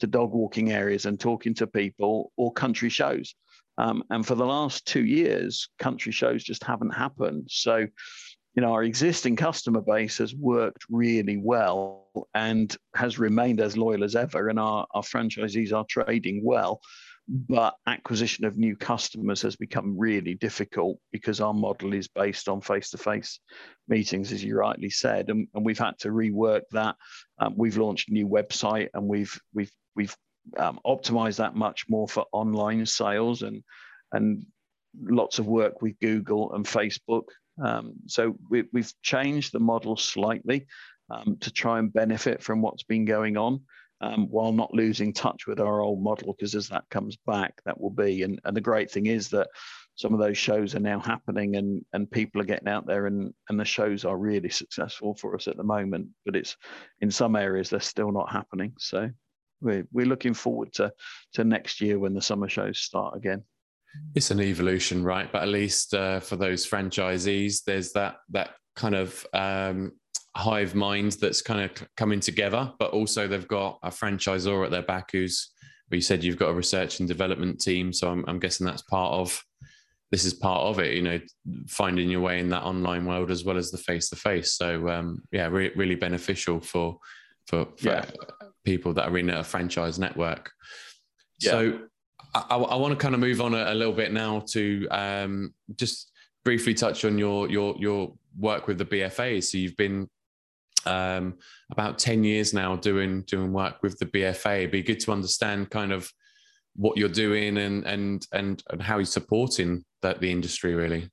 to dog walking areas and talking to people, or country shows. Um, and for the last two years, country shows just haven't happened. So, you know, our existing customer base has worked really well and has remained as loyal as ever. And our, our franchisees are trading well. But acquisition of new customers has become really difficult because our model is based on face to face meetings, as you rightly said. And, and we've had to rework that. Um, we've launched a new website and we've, we've, we've um, optimize that much more for online sales and and lots of work with Google and Facebook. Um, so we, have changed the model slightly um, to try and benefit from what's been going on. Um, while not losing touch with our old model, because as that comes back, that will be. And, and the great thing is that some of those shows are now happening and, and people are getting out there and, and the shows are really successful for us at the moment. But it's in some areas they're still not happening. So we're, we're looking forward to to next year when the summer shows start again. It's an evolution right? But at least uh, for those franchisees there's that that kind of um, hive mind that's kind of coming together. But also they've got a franchisor at their back who's well, you said you've got a research and development team. So I'm, I'm guessing that's part of this is part of it you know finding your way in that online world as well as the face to face so um, yeah re- really beneficial for for, for yeah people that are in a franchise network. Yeah. So I, I, want to kind of move on a, a little bit now to um, just briefly touch on your your your work with the BFA. So you've been um, about ten years now doing doing work with the BFA. It'd be good to understand kind of what you're doing and and and and how you're supporting that the industry really.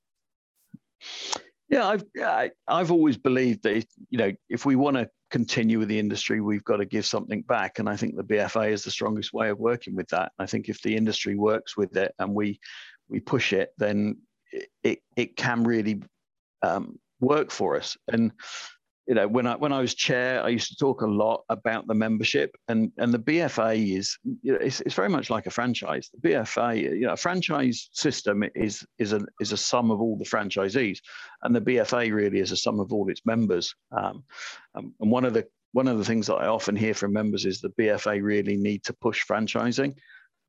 Yeah, I've I, I've always believed that you know if we want to continue with the industry, we've got to give something back, and I think the BFA is the strongest way of working with that. I think if the industry works with it and we we push it, then it it, can really um, work for us. And you know, when I when I was chair, I used to talk a lot about the membership, and and the BFA is you know, it's, it's very much like a franchise. The BFA, you know, a franchise system is is a is a sum of all the franchisees, and the BFA really is a sum of all its members. Um, um, and one of the one of the things that I often hear from members is the BFA really need to push franchising,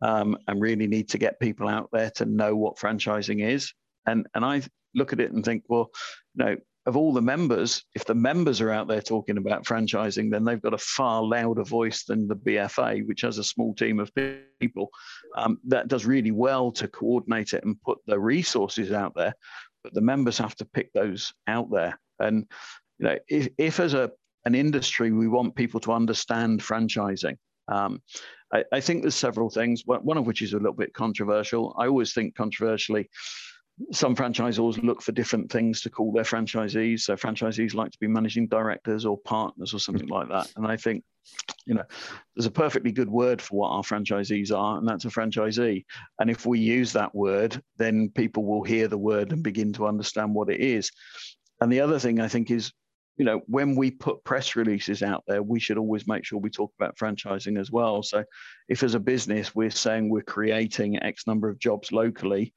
um, and really need to get people out there to know what franchising is. And and I look at it and think, well, you know, of all the members, if the members are out there talking about franchising, then they've got a far louder voice than the BFA, which has a small team of people um, that does really well to coordinate it and put the resources out there. but the members have to pick those out there. And you know, if, if as a an industry we want people to understand franchising, um, I, I, think there's several things. One of which is a little bit controversial. I always think controversially some franchisors look for different things to call their franchisees. So franchisees like to be managing directors or partners or something like that. And I think, you know, there's a perfectly good word for what our franchisees are, and that's a franchisee. And if we use that word, then people will hear the word and begin to understand what it is. And the other thing I think is, you know, when we put press releases out there, we should always make sure we talk about franchising as well. So if as a business we're saying we're creating X number of jobs locally,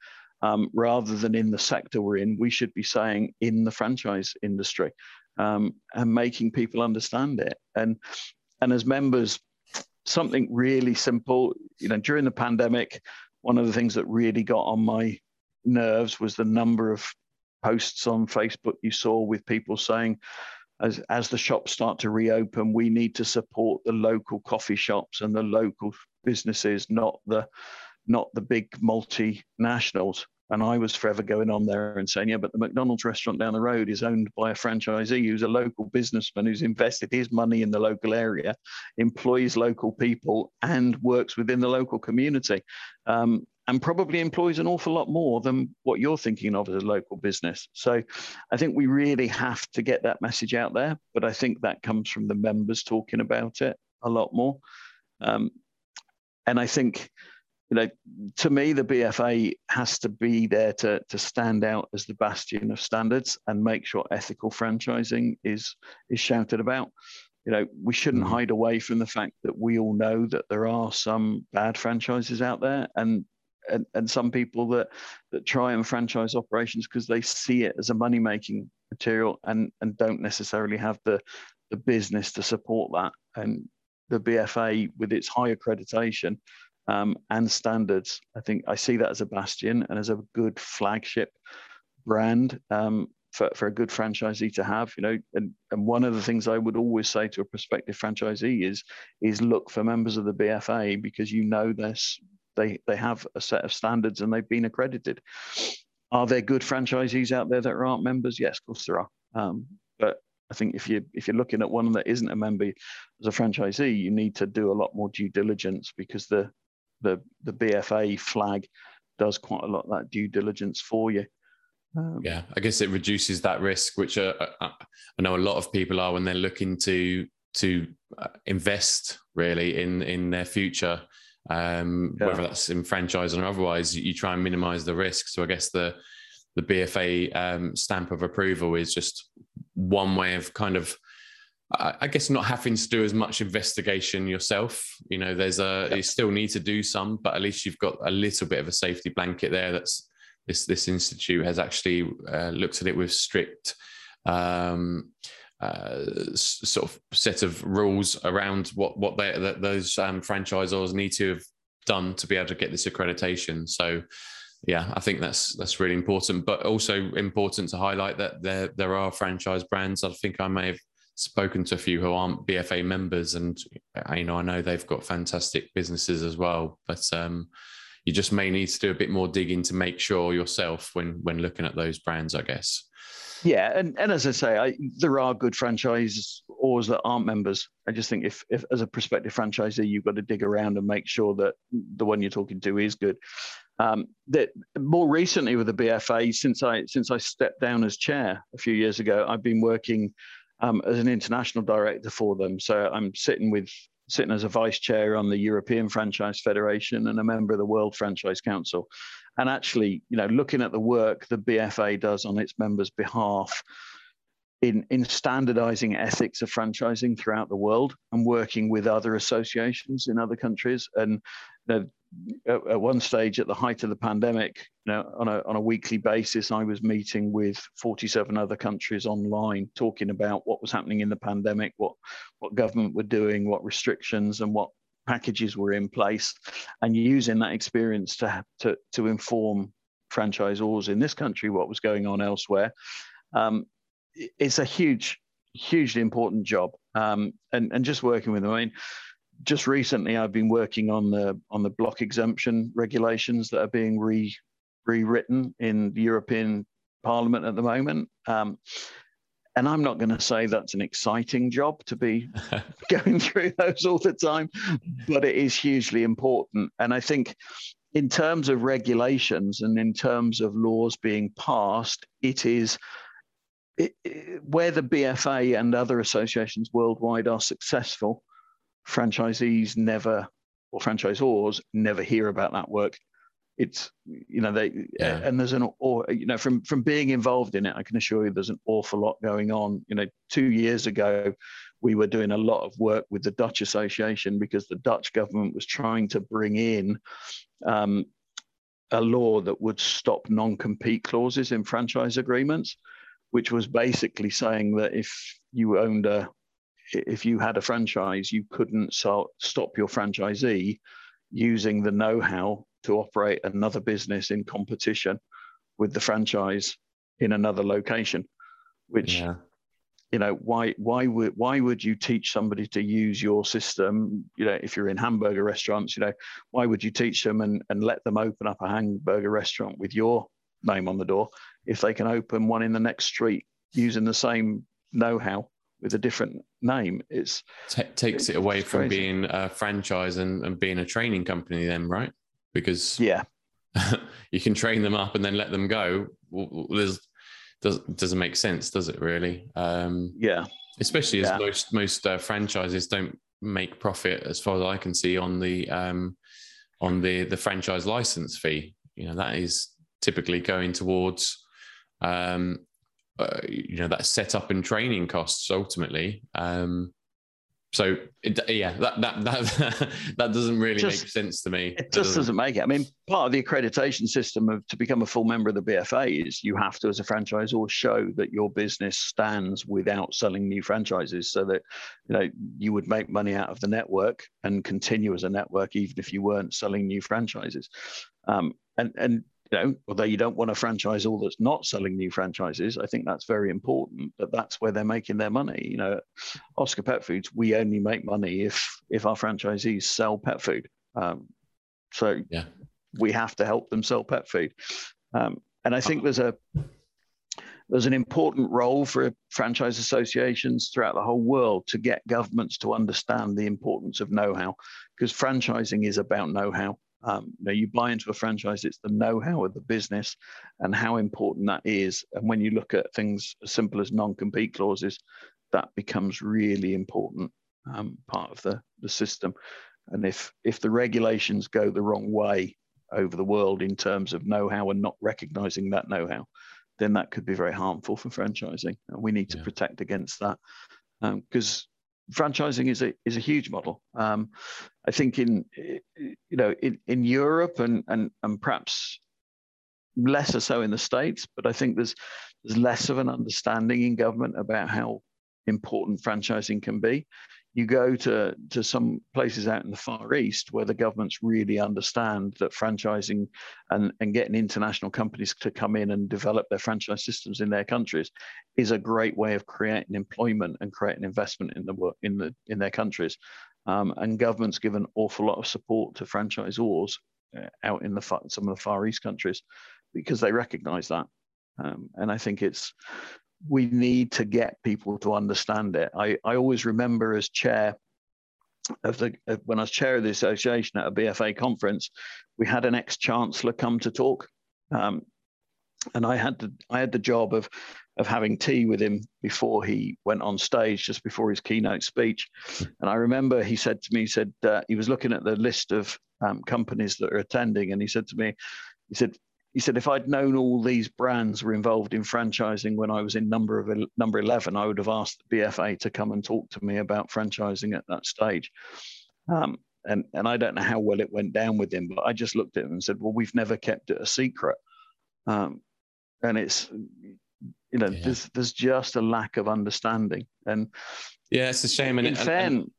um, rather than in the sector we're in, we should be saying in the franchise industry um, and making people understand it. And and as members, something really simple. You know, during the pandemic, one of the things that really got on my nerves was the number of posts on Facebook you saw with people saying, as, as the shops start to reopen, we need to support the local coffee shops and the local businesses, not the not the big multinationals. And I was forever going on there and saying, yeah, but the McDonald's restaurant down the road is owned by a franchisee who's a local businessman who's invested his money in the local area, employs local people, and works within the local community. Um, and probably employs an awful lot more than what you're thinking of as a local business. So I think we really have to get that message out there. But I think that comes from the members talking about it a lot more. Um, and I think you know, to me, the BFA has to be there to, to stand out as the bastion of standards and make sure ethical franchising is is shouted about. You know, we shouldn't mm hide away from the fact that we all know that there are some bad franchises out there, and and, and some people that that try and franchise operations because they see it as a money making material and and don't necessarily have the the business to support that. And the BFA, with its high accreditation, um, and standards. I think I see that as a bastion and as a good flagship brand um, for, for a good franchisee to have. You know, and, and one of the things I would always say to a prospective franchisee is is look for members of the BFA because you know this they they have a set of standards and they've been accredited. Are there good franchisees out there that aren't members? Yes, of course there are. Um, but I think if you if you're looking at one that isn't a member as a franchisee, you need to do a lot more due diligence because the the the BFA flag does quite a lot of that due diligence for you. Um, yeah, I guess it reduces that risk, which uh, I know a lot of people are when they're looking to to uh, invest really in in their future, um, yeah. whether that's in franchising or otherwise. You try and minimise the risk. So I guess the the BFA um, stamp of approval is just one way of kind of I guess not having to do as much investigation yourself. You know, there's a you still need to do some, but at least you've got a little bit of a safety blanket there. That's this this institute has actually uh, looked at it with strict um, uh, sort of set of rules around what what they, that those um, franchisors need to have done to be able to get this accreditation. So yeah, I think that's that's really important, but also important to highlight that there there are franchise brands. I think I may have spoken to a few who aren't BFA members, and you know I know they've got fantastic businesses as well. But um, you just may need to do a bit more digging to make sure yourself when when looking at those brands, I guess. Yeah, and, and as I say, I, there are good franchises or that aren't members. I just think if, if as a prospective franchisee, you've got to dig around and make sure that the one you're talking to is good. Um, that more recently with the BFA, since I since I stepped down as chair a few years ago, I've been working um, as an international director for them. So I'm sitting with sitting as a vice chair on the European Franchise Federation and a member of the World Franchise Council. And actually, you know, looking at the work the BFA does on its members' behalf in, in standardizing ethics of franchising throughout the world and working with other associations in other countries. And you know, at, at, one stage at the height of the pandemic, you know, on a, on a weekly basis, I was meeting with 47 other countries online, talking about what was happening in the pandemic, what, what government were doing, what restrictions and what packages were in place, and using that experience to, to, to inform franchisors in this country what was going on elsewhere. Um, it's a huge, hugely important job. Um, and, and just working with them. I mean, just recently I've been working on the on the block exemption regulations that are being re rewritten in the European Parliament at the moment. Um, and I'm not going to say that's an exciting job to be going through those all the time, but it is hugely important. And I think, in terms of regulations and in terms of laws being passed, it is it, it, where the BFA and other associations worldwide are successful. Franchisees never, or franchisors never hear about that work it's you know they yeah. and there's an or you know from from being involved in it i can assure you there's an awful lot going on you know two years ago we were doing a lot of work with the dutch association because the dutch government was trying to bring in um, a law that would stop non-compete clauses in franchise agreements which was basically saying that if you owned a if you had a franchise you couldn't so, stop your franchisee using the know-how to operate another business in competition with the franchise in another location which yeah. you know why why would why would you teach somebody to use your system you know if you're in hamburger restaurants you know why would you teach them and, and let them open up a hamburger restaurant with your name on the door if they can open one in the next street using the same know-how with a different name it's T- takes it's, it away from being a franchise and, and being a training company then right because yeah, you can train them up and then let them go. Well, there's does doesn't make sense, does it? Really? Um, yeah. Especially as yeah. most most uh, franchises don't make profit, as far as I can see, on the um, on the the franchise license fee. You know that is typically going towards um, uh, you know that setup and training costs ultimately. Um, so it, yeah, that that that that doesn't really just, make sense to me. It just doesn't. doesn't. make it. I mean, part of the accreditation system of to become a full member of the BFA is you have to, as a franchisor, show that your business stands without selling new franchises, so that you know you would make money out of the network and continue as a network even if you weren't selling new franchises. Um, and and you know, although you don't want a franchise all that's not selling new franchises, I think that's very important that that's where they're making their money. You know, Oscar Pet Foods, we only make money if if our franchisees sell pet food. Um, so yeah. we have to help them sell pet food. Um, and I think there's a there's an important role for franchise associations throughout the whole world to get governments to understand the importance of know-how because franchising is about know-how um, you, know, you buy into a franchise, it's the know-how of the business and how important that is. And when you look at things as simple as non-compete clauses, that becomes really important um, part of the, the system. And if if the regulations go the wrong way over the world in terms of know-how and not recognizing that know-how, then that could be very harmful for franchising. And we need to yeah. protect against that because um, franchising is a is a huge model. Um, I think in you know in, in Europe and and and perhaps lesser so in the states, but I think there's there's less of an understanding in government about how important franchising can be you go to, to some places out in the Far East where the governments really understand that franchising and, and getting international companies to come in and develop their franchise systems in their countries is a great way of creating employment and creating investment in the in the in their countries. Um, and governments give an awful lot of support to franchisors uh, out in the some of the Far East countries because they recognise that. Um, and I think it's we need to get people to understand it. I, I always remember as chair of the when I was chair of the association at a BFA conference, we had an ex chancellor come to talk, um, and I had the I had the job of of having tea with him before he went on stage, just before his keynote speech. And I remember he said to me, he said uh, he was looking at the list of um, companies that are attending, and he said to me, he said, he said if I'd known all these brands were involved in franchising when I was in number of number 11, I would have asked the BFA to come and talk to me about franchising at that stage. Um, and and I don't know how well it went down with him, but I just looked at him and said, well, we've never kept it a secret. Um, and it's you know yeah. there's there's just a lack of understanding and yeah it's a shame and, and, and,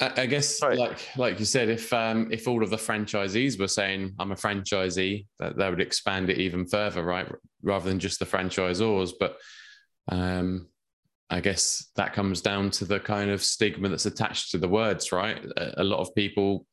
I guess, Sorry. like like you said, if um, if all of the franchisees were saying I'm a franchisee, that, that would expand it even further, right? Rather than just the franchisors. But um, I guess that comes down to the kind of stigma that's attached to the words, right? A, a lot of people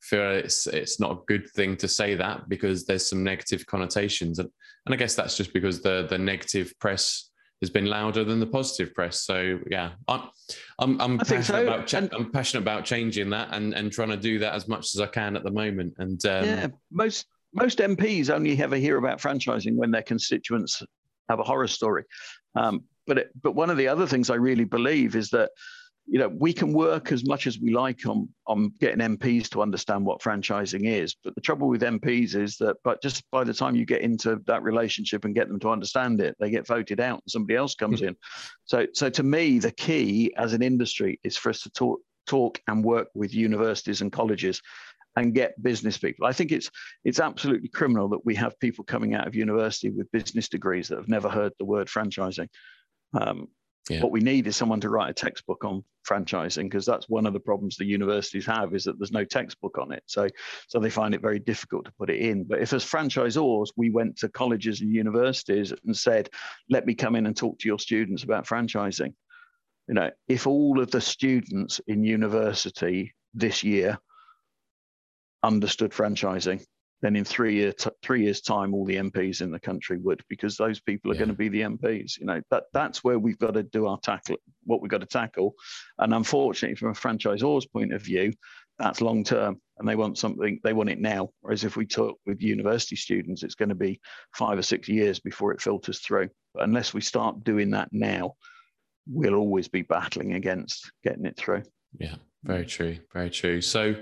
feel it's it's not a good thing to say that because there's some negative connotations, and and I guess that's just because the the negative press has been louder than the positive press. So yeah, I'm I'm, I'm passionate so. about cha- I'm passionate about changing that and and trying to do that as much as I can at the moment. And um, yeah, most most MPs only ever hear about franchising when their constituents have a horror story. Um, but it, but one of the other things I really believe is that you know we can work as much as we like on on getting MPs to understand what franchising is. But the trouble with MPs is that but just by the time you get into that relationship and get them to understand it, they get voted out and somebody else comes mm-hmm. in. So so to me, the key as an industry is for us to talk talk and work with universities and colleges and get business people. I think it's it's absolutely criminal that we have people coming out of university with business degrees that have never heard the word franchising. Um, yeah. What we need is someone to write a textbook on franchising because that's one of the problems the universities have is that there's no textbook on it. So, so they find it very difficult to put it in. But if as franchisors we went to colleges and universities and said, "Let me come in and talk to your students about franchising," you know, if all of the students in university this year understood franchising, then in three year t- three years time, all the MPs in the country would, because those people are yeah. going to be the MPs. You know that that's where we've got to do our tackle, what we've got to tackle, and unfortunately, from a franchisor's point of view, that's long term, and they want something they want it now. Whereas if we talk with university students, it's going to be five or six years before it filters through. But unless we start doing that now, we'll always be battling against getting it through. Yeah, very true, very true. So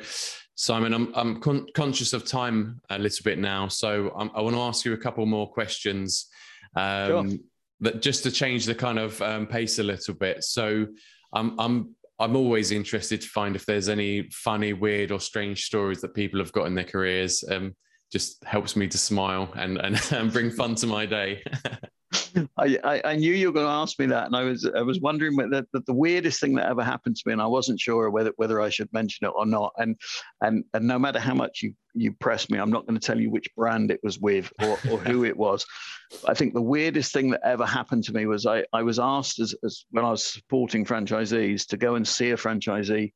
Simon, I'm, I'm con- conscious of time a little bit now, so I'm, i want to ask you a couple more questions. Um, sure. That just to change the kind of um, pace a little bit. So, I'm I'm I'm always interested to find if there's any funny, weird, or strange stories that people have got in their careers. Um, just helps me to smile and and, and bring fun to my day. I, I, I, knew you were going to ask me that, and I was I was wondering whether the, the weirdest thing that ever happened to me, and I wasn't sure whether whether I should mention it or not. And and and no matter how much you you press me, I'm not going to tell you which brand it was with or, or who it was. I think the weirdest thing that ever happened to me was I I was asked as, as when I was supporting franchisees to go and see a franchisee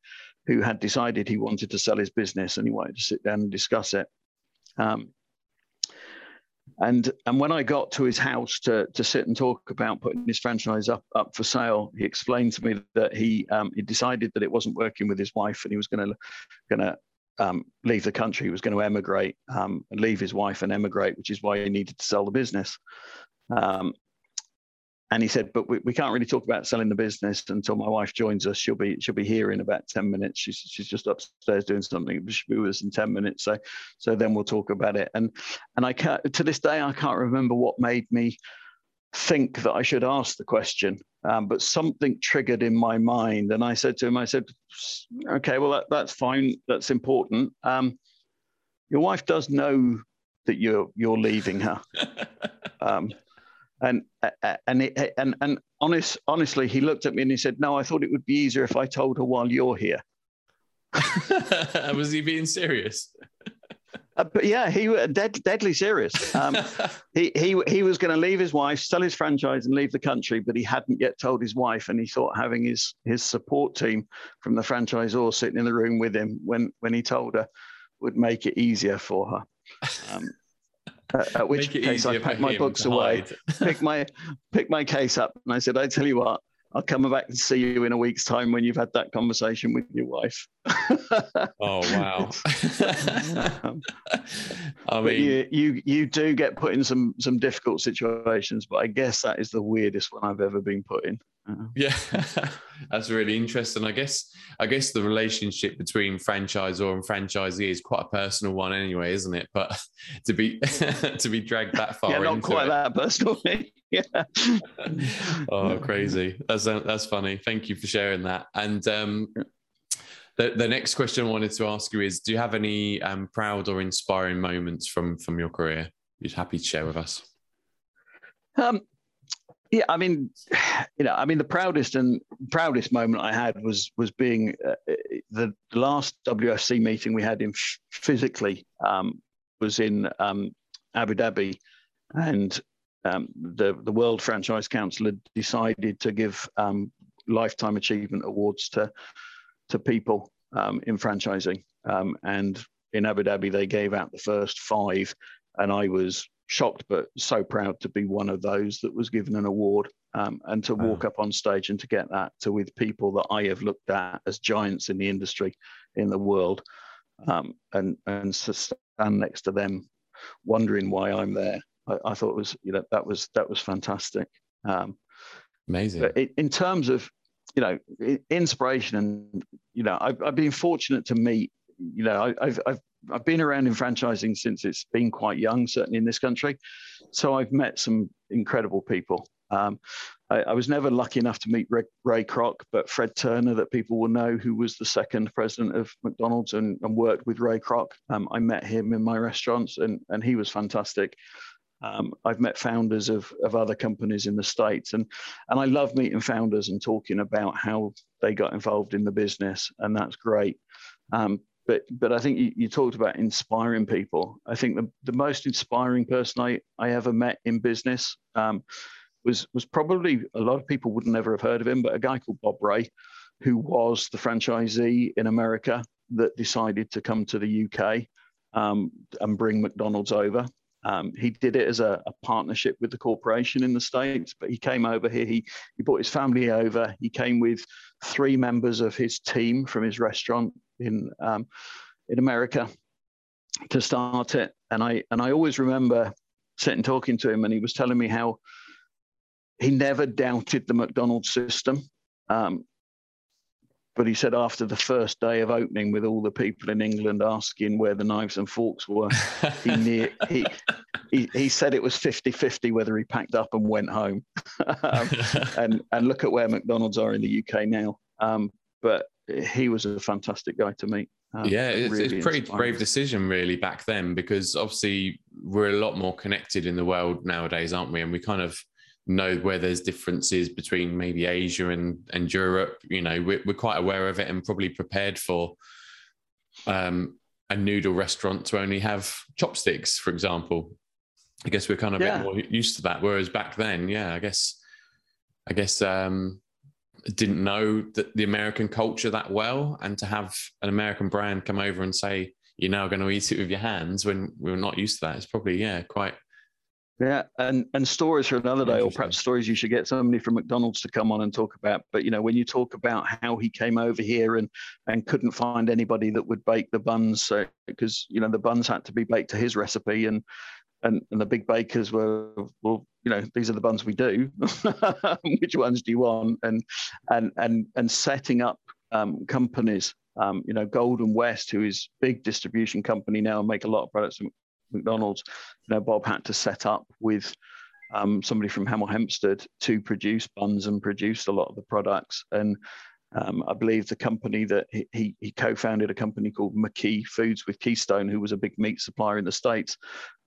who had decided he wanted to sell his business and he wanted to sit down and discuss it. Um, and and when I got to his house to to sit and talk about putting his franchise up up for sale, he explained to me that he um, he decided that it wasn't working with his wife, and he was going to going to um, leave the country. He was going to emigrate um, leave his wife and emigrate, which is why he needed to sell the business. Um, and he said, "But we, we can't really talk about selling the business until my wife joins us. She'll be she'll be here in about ten minutes. She's she's just upstairs doing something. She'll be with us in ten minutes. So so then we'll talk about it. And and I can't to this day I can't remember what made me think that I should ask the question, um, but something triggered in my mind, and I said to him, I said, okay, well that, that's fine. That's important. Um, your wife does know that you're you're leaving her." Um, and and it, and and honest, honestly, he looked at me and he said, "No, I thought it would be easier if I told her while you're here." was he being serious? Uh, but yeah, he was dead, deadly serious. Um, he he he was going to leave his wife, sell his franchise, and leave the country, but he hadn't yet told his wife, and he thought having his his support team from the franchisor sitting in the room with him when when he told her would make it easier for her. Um, at which case I packed my books away, pick my pick my case up, and I said, "I tell you what, I'll come back and see you in a week's time when you've had that conversation with your wife." oh wow! Um, I mean, you, you you do get put in some some difficult situations, but I guess that is the weirdest one I've ever been put in. Yeah, that's really interesting. I guess I guess the relationship between franchisor and franchisee is quite a personal one, anyway, isn't it? But to be to be dragged that far, yeah, not quite it, that personal. yeah. oh, crazy! That's that's funny. Thank you for sharing that. And um, the the next question I wanted to ask you is: Do you have any um, proud or inspiring moments from from your career? You're happy to share with us. Um, yeah, I mean, you know, I mean, the proudest and proudest moment I had was was being uh, the last WFC meeting we had in physically um, was in um, Abu Dhabi, and um, the the World Franchise Council had decided to give um, lifetime achievement awards to to people um, in franchising, Um, and in Abu Dhabi, they gave out the first five, and I was shocked but so proud to be one of those that was given an award um, and to walk wow. up on stage and to get that to with people that I have looked at as giants in the industry in the world um, and and to stand next to them wondering why I'm there I, I thought was you know that was that was fantastic um, amazing in, in terms of you know inspiration and you know I've, I've been fortunate to meet you know I, have I've I've been around in franchising since it's been quite young, certainly in this country. So I've met some incredible people. Um, I, I, was never lucky enough to meet Ray, Ray, Kroc, but Fred Turner, that people will know, who was the second president of McDonald's and, and worked with Ray Kroc. Um, I met him in my restaurants, and, and he was fantastic. Um, I've met founders of, of other companies in the States, and, and I love meeting founders and talking about how they got involved in the business, and that's great. Um, but but I think you, you, talked about inspiring people. I think the, the most inspiring person I, I ever met in business um, was was probably a lot of people would never have heard of him, but a guy called Bob Rhea, who was the franchisee in America that decided to come to the UK um, and bring McDonald's over. Um, he did it as a, a, partnership with the corporation in the States, but he came over here. He, he brought his family over. He came with three members of his team from his restaurant in um, in America to start it. And I and I always remember sitting talking to him, and he was telling me how he never doubted the McDonald's system. Um, but he said after the first day of opening, with all the people in England asking where the knives and forks were, he, near, he, he, he said it was 50 50 whether he packed up and went home. um, and, and look at where McDonald's are in the UK now. Um, but he was a fantastic guy to meet. Um, yeah, it's, really it's a pretty inspiring. brave decision, really, back then, because obviously we're a lot more connected in the world nowadays, aren't we? And we kind of know where there's differences between maybe Asia and, and Europe. You know, we're, we're quite aware of it and probably prepared for um, a noodle restaurant to only have chopsticks, for example. I guess we're kind of yeah. a bit more used to that. Whereas back then, yeah, I guess, I guess um, didn't know that the American culture that well, and to have an American brand come over and say you're now going to eat it with your hands when we are not used to that, it's probably yeah quite. Yeah, and and stories for another day, or perhaps stories you should get somebody from McDonald's to come on and talk about. But you know, when you talk about how he came over here and and couldn't find anybody that would bake the buns, so because you know the buns had to be baked to his recipe, and and, and the big bakers were well you know these are the buns we do. Which ones do you want? And and and and setting up um, companies um, you know golden west who is big distribution company now and make a lot of products from mcdonald's. You know bob had to set up with um, somebody from Hemel Hempstead to produce buns and produce a lot of the products. And um, I believe the company that he, he, co-founded a company called McKey Foods with Keystone, who was a big meat supplier in the States.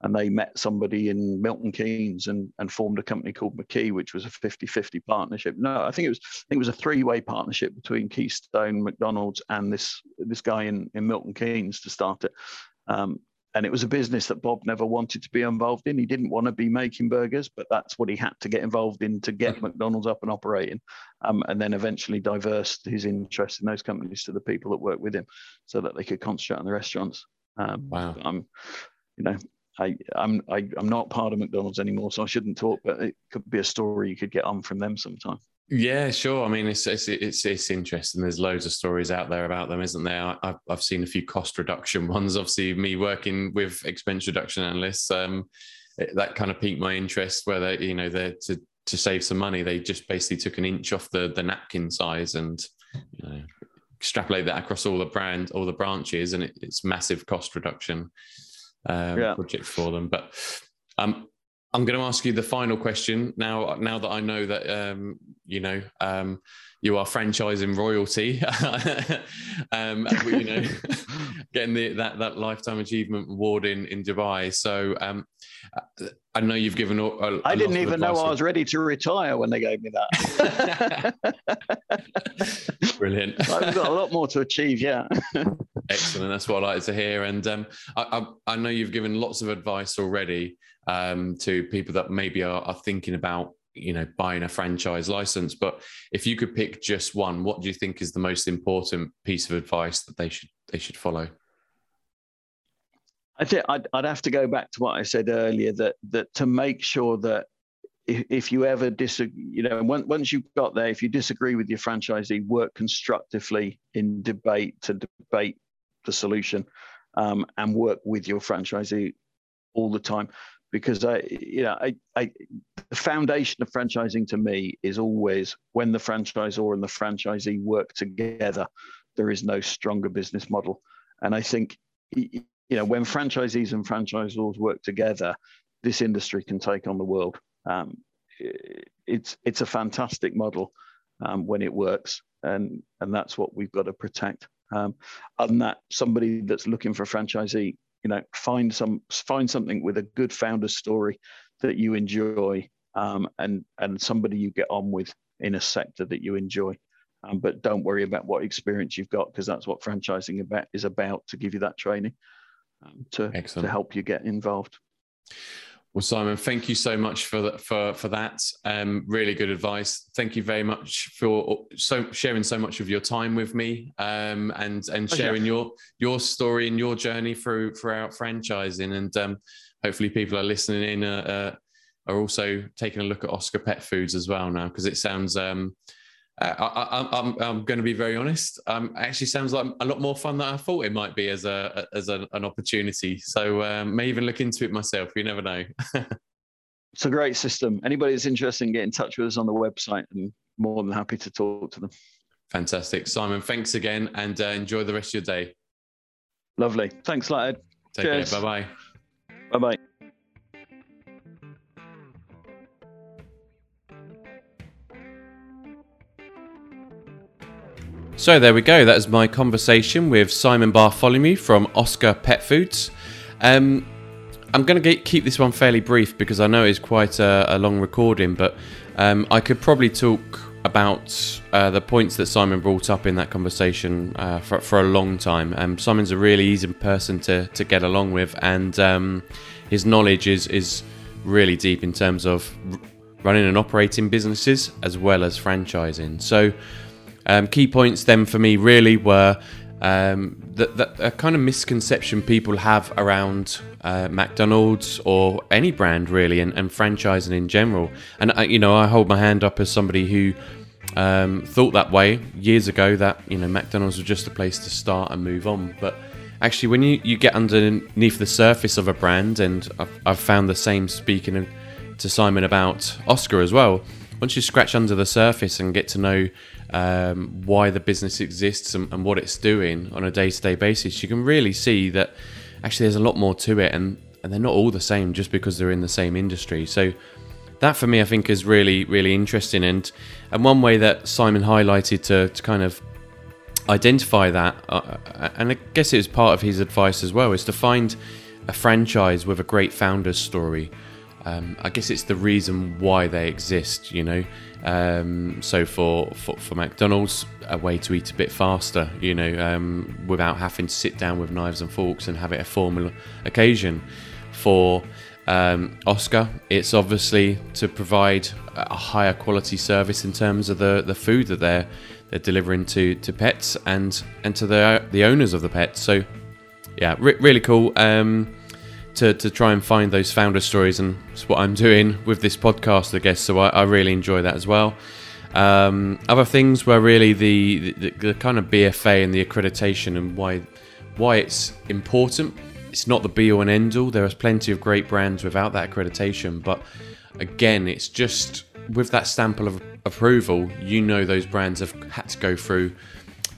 And they met somebody in Milton Keynes and, and formed a company called McKey, which was a 50-50 partnership. No, I think it was I think it was a three-way partnership between Keystone, McDonald's, and this this guy in, in Milton Keynes to start it. Um, and it was a business that Bob never wanted to be involved in. He didn't want to be making burgers, but that's what he had to get involved in to get McDonald's up and operating, um, and then eventually diverse his interest in those companies to the people that work with him, so that they could concentrate on the restaurants. Um, wow. I'm, you know, I, I'm I, am i am not part of McDonald's anymore, so I shouldn't talk. But it could be a story you could get on from them sometime. Yeah, sure. I mean, it's, it's it's it's interesting. There's loads of stories out there about them, isn't there? I've I've seen a few cost reduction ones. Obviously, me working with expense reduction analysts, um, that kind of piqued my interest. Where they, you know, they to to save some money, they just basically took an inch off the the napkin size and you know extrapolate that across all the brand, all the branches, and it, it's massive cost reduction um, yeah. project for them. But um, I'm going to ask you the final question now. Now that I know that um, you know um, you are franchising royalty, um, you know, getting the, that that lifetime achievement award in in Dubai. So um, I know you've given. A, a I didn't even know I was ready to retire when they gave me that. Brilliant. I've got a lot more to achieve. Yeah. Excellent. That's what I like to hear. And um, I, I, I know you've given lots of advice already um, to people that maybe are, are thinking about you know buying a franchise license but if you could pick just one what do you think is the most important piece of advice that they should they should follow I think I'd, I'd have to go back to what I said earlier that that to make sure that if, if you ever disagree, you know, once, once you've got there, if you disagree with your franchisee, work constructively in debate to debate the solution um, and work with your franchisee all the time. Because I, you know, I, I, the foundation of franchising to me is always when the franchisor and the franchisee work together, there is no stronger business model. And I think, you know, when franchisees and franchisors work together, this industry can take on the world. Um, it's it's a fantastic model um, when it works, and and that's what we've got to protect. Um, and that somebody that's looking for a franchisee, you know, find some find something with a good founder story that you enjoy, um, and and somebody you get on with in a sector that you enjoy. Um, but don't worry about what experience you've got because that's what franchising about is about to give you that training um, to Excellent. to help you get involved. Well, Simon, thank you so much for the, for for that. Um, really good advice. Thank you very much for so sharing so much of your time with me, um, and and sharing your your story and your journey through throughout franchising. And um, hopefully, people are listening in uh, uh, are also taking a look at Oscar Pet Foods as well now because it sounds um, I, am I'm, I'm going to be very honest. Um, actually sounds like a lot more fun than I thought it might be as a as a, an opportunity. So um, may even look into it myself. You never know. it's a great system. Anybody that's interested in get in touch with us on the website, and more than happy to talk to them. Fantastic, Simon. Thanks again, and uh, enjoy the rest of your day. Lovely. Thanks, Ed. Take Cheers. care. Bye bye. Bye bye. So there we go. That is my conversation with Simon Bartholomew from Oscar Pet Foods. Um, I'm going to keep this one fairly brief because I know it's quite a, a long recording, but um, I could probably talk about uh, the points that Simon brought up in that conversation uh, for, for, a long time. Um, Simon's a really easy person to, to get along with, and um, his knowledge is, is really deep in terms of running and operating businesses as well as franchising. So, um, key points then for me really were um, that, that a kind of misconception people have around uh, McDonald's or any brand really, and, and franchising in general. And uh, you know, I hold my hand up as somebody who um, thought that way years ago. That you know, McDonald's was just a place to start and move on, but actually when you, you get underneath the surface of a brand and I've, I've, found the same speaking to simon about oscar as well once you scratch under the surface and get to know um, why the business exists and, and what it's doing on a day-to-day basis, you can really see that actually there's a lot more to it, and and they're not all the same just because they're in the same industry. So that for me, I think is really really interesting, and and one way that Simon highlighted to to kind of identify that, uh, uh and I guess it was part of his advice as well, is to find a franchise with a great founder's story. Um, I guess it's the reason why they exist, you know. Um, so for, for, for McDonald's, a way to eat a bit faster, you know, um, without having to sit down with knives and forks and have it a formal occasion. For um, Oscar, it's obviously to provide a higher quality service in terms of the, the food that they're they're delivering to, to pets and and to the the owners of the pets. So yeah, re- really cool. Um, to, to try and find those founder stories, and it's what I'm doing with this podcast, I guess. So I, I really enjoy that as well. Um, other things were really the, the, the kind of BFA and the accreditation and why why it's important. It's not the be all and end all. There is plenty of great brands without that accreditation, but again, it's just with that stamp of approval, you know those brands have had to go through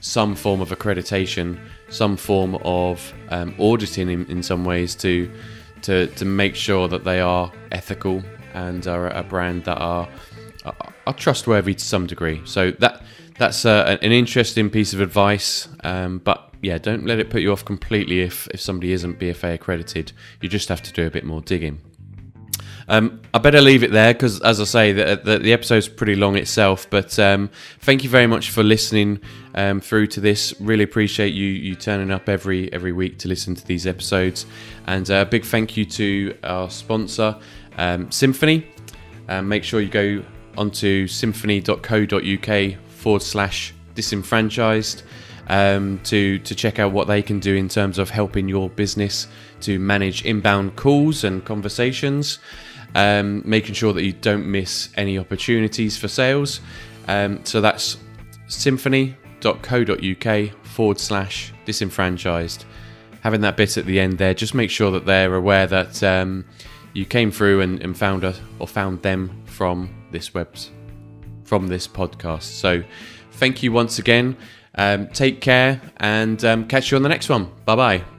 some form of accreditation some form of um, auditing in, in some ways to to to make sure that they are ethical and are a brand that are are trustworthy to some degree. So that that's uh, an interesting piece of advice. Um, but yeah, don't let it put you off completely if if somebody isn't BFA accredited. You just have to do a bit more digging. Um, I better leave it there because, as I say, the, the, the, episode's pretty long itself. But um, thank you very much for listening um, through to this. Really appreciate you you turning up every every week to listen to these episodes. And a uh, big thank you to our sponsor, um, Cymphony. Um, make sure you go onto cymphony.co.uk forward slash disenfranchised um, to to check out what they can do in terms of helping your business to manage inbound calls and conversations, um, making sure that you don't miss any opportunities for sales. Um, so that's cymphony.co.uk forward slash disenfranchised. Having that bit at the end there, just make sure that they're aware that um, you came through and, and found us or found them from this webs from this podcast. So thank you once again. Um, take care and um, catch you on the next one. Bye bye.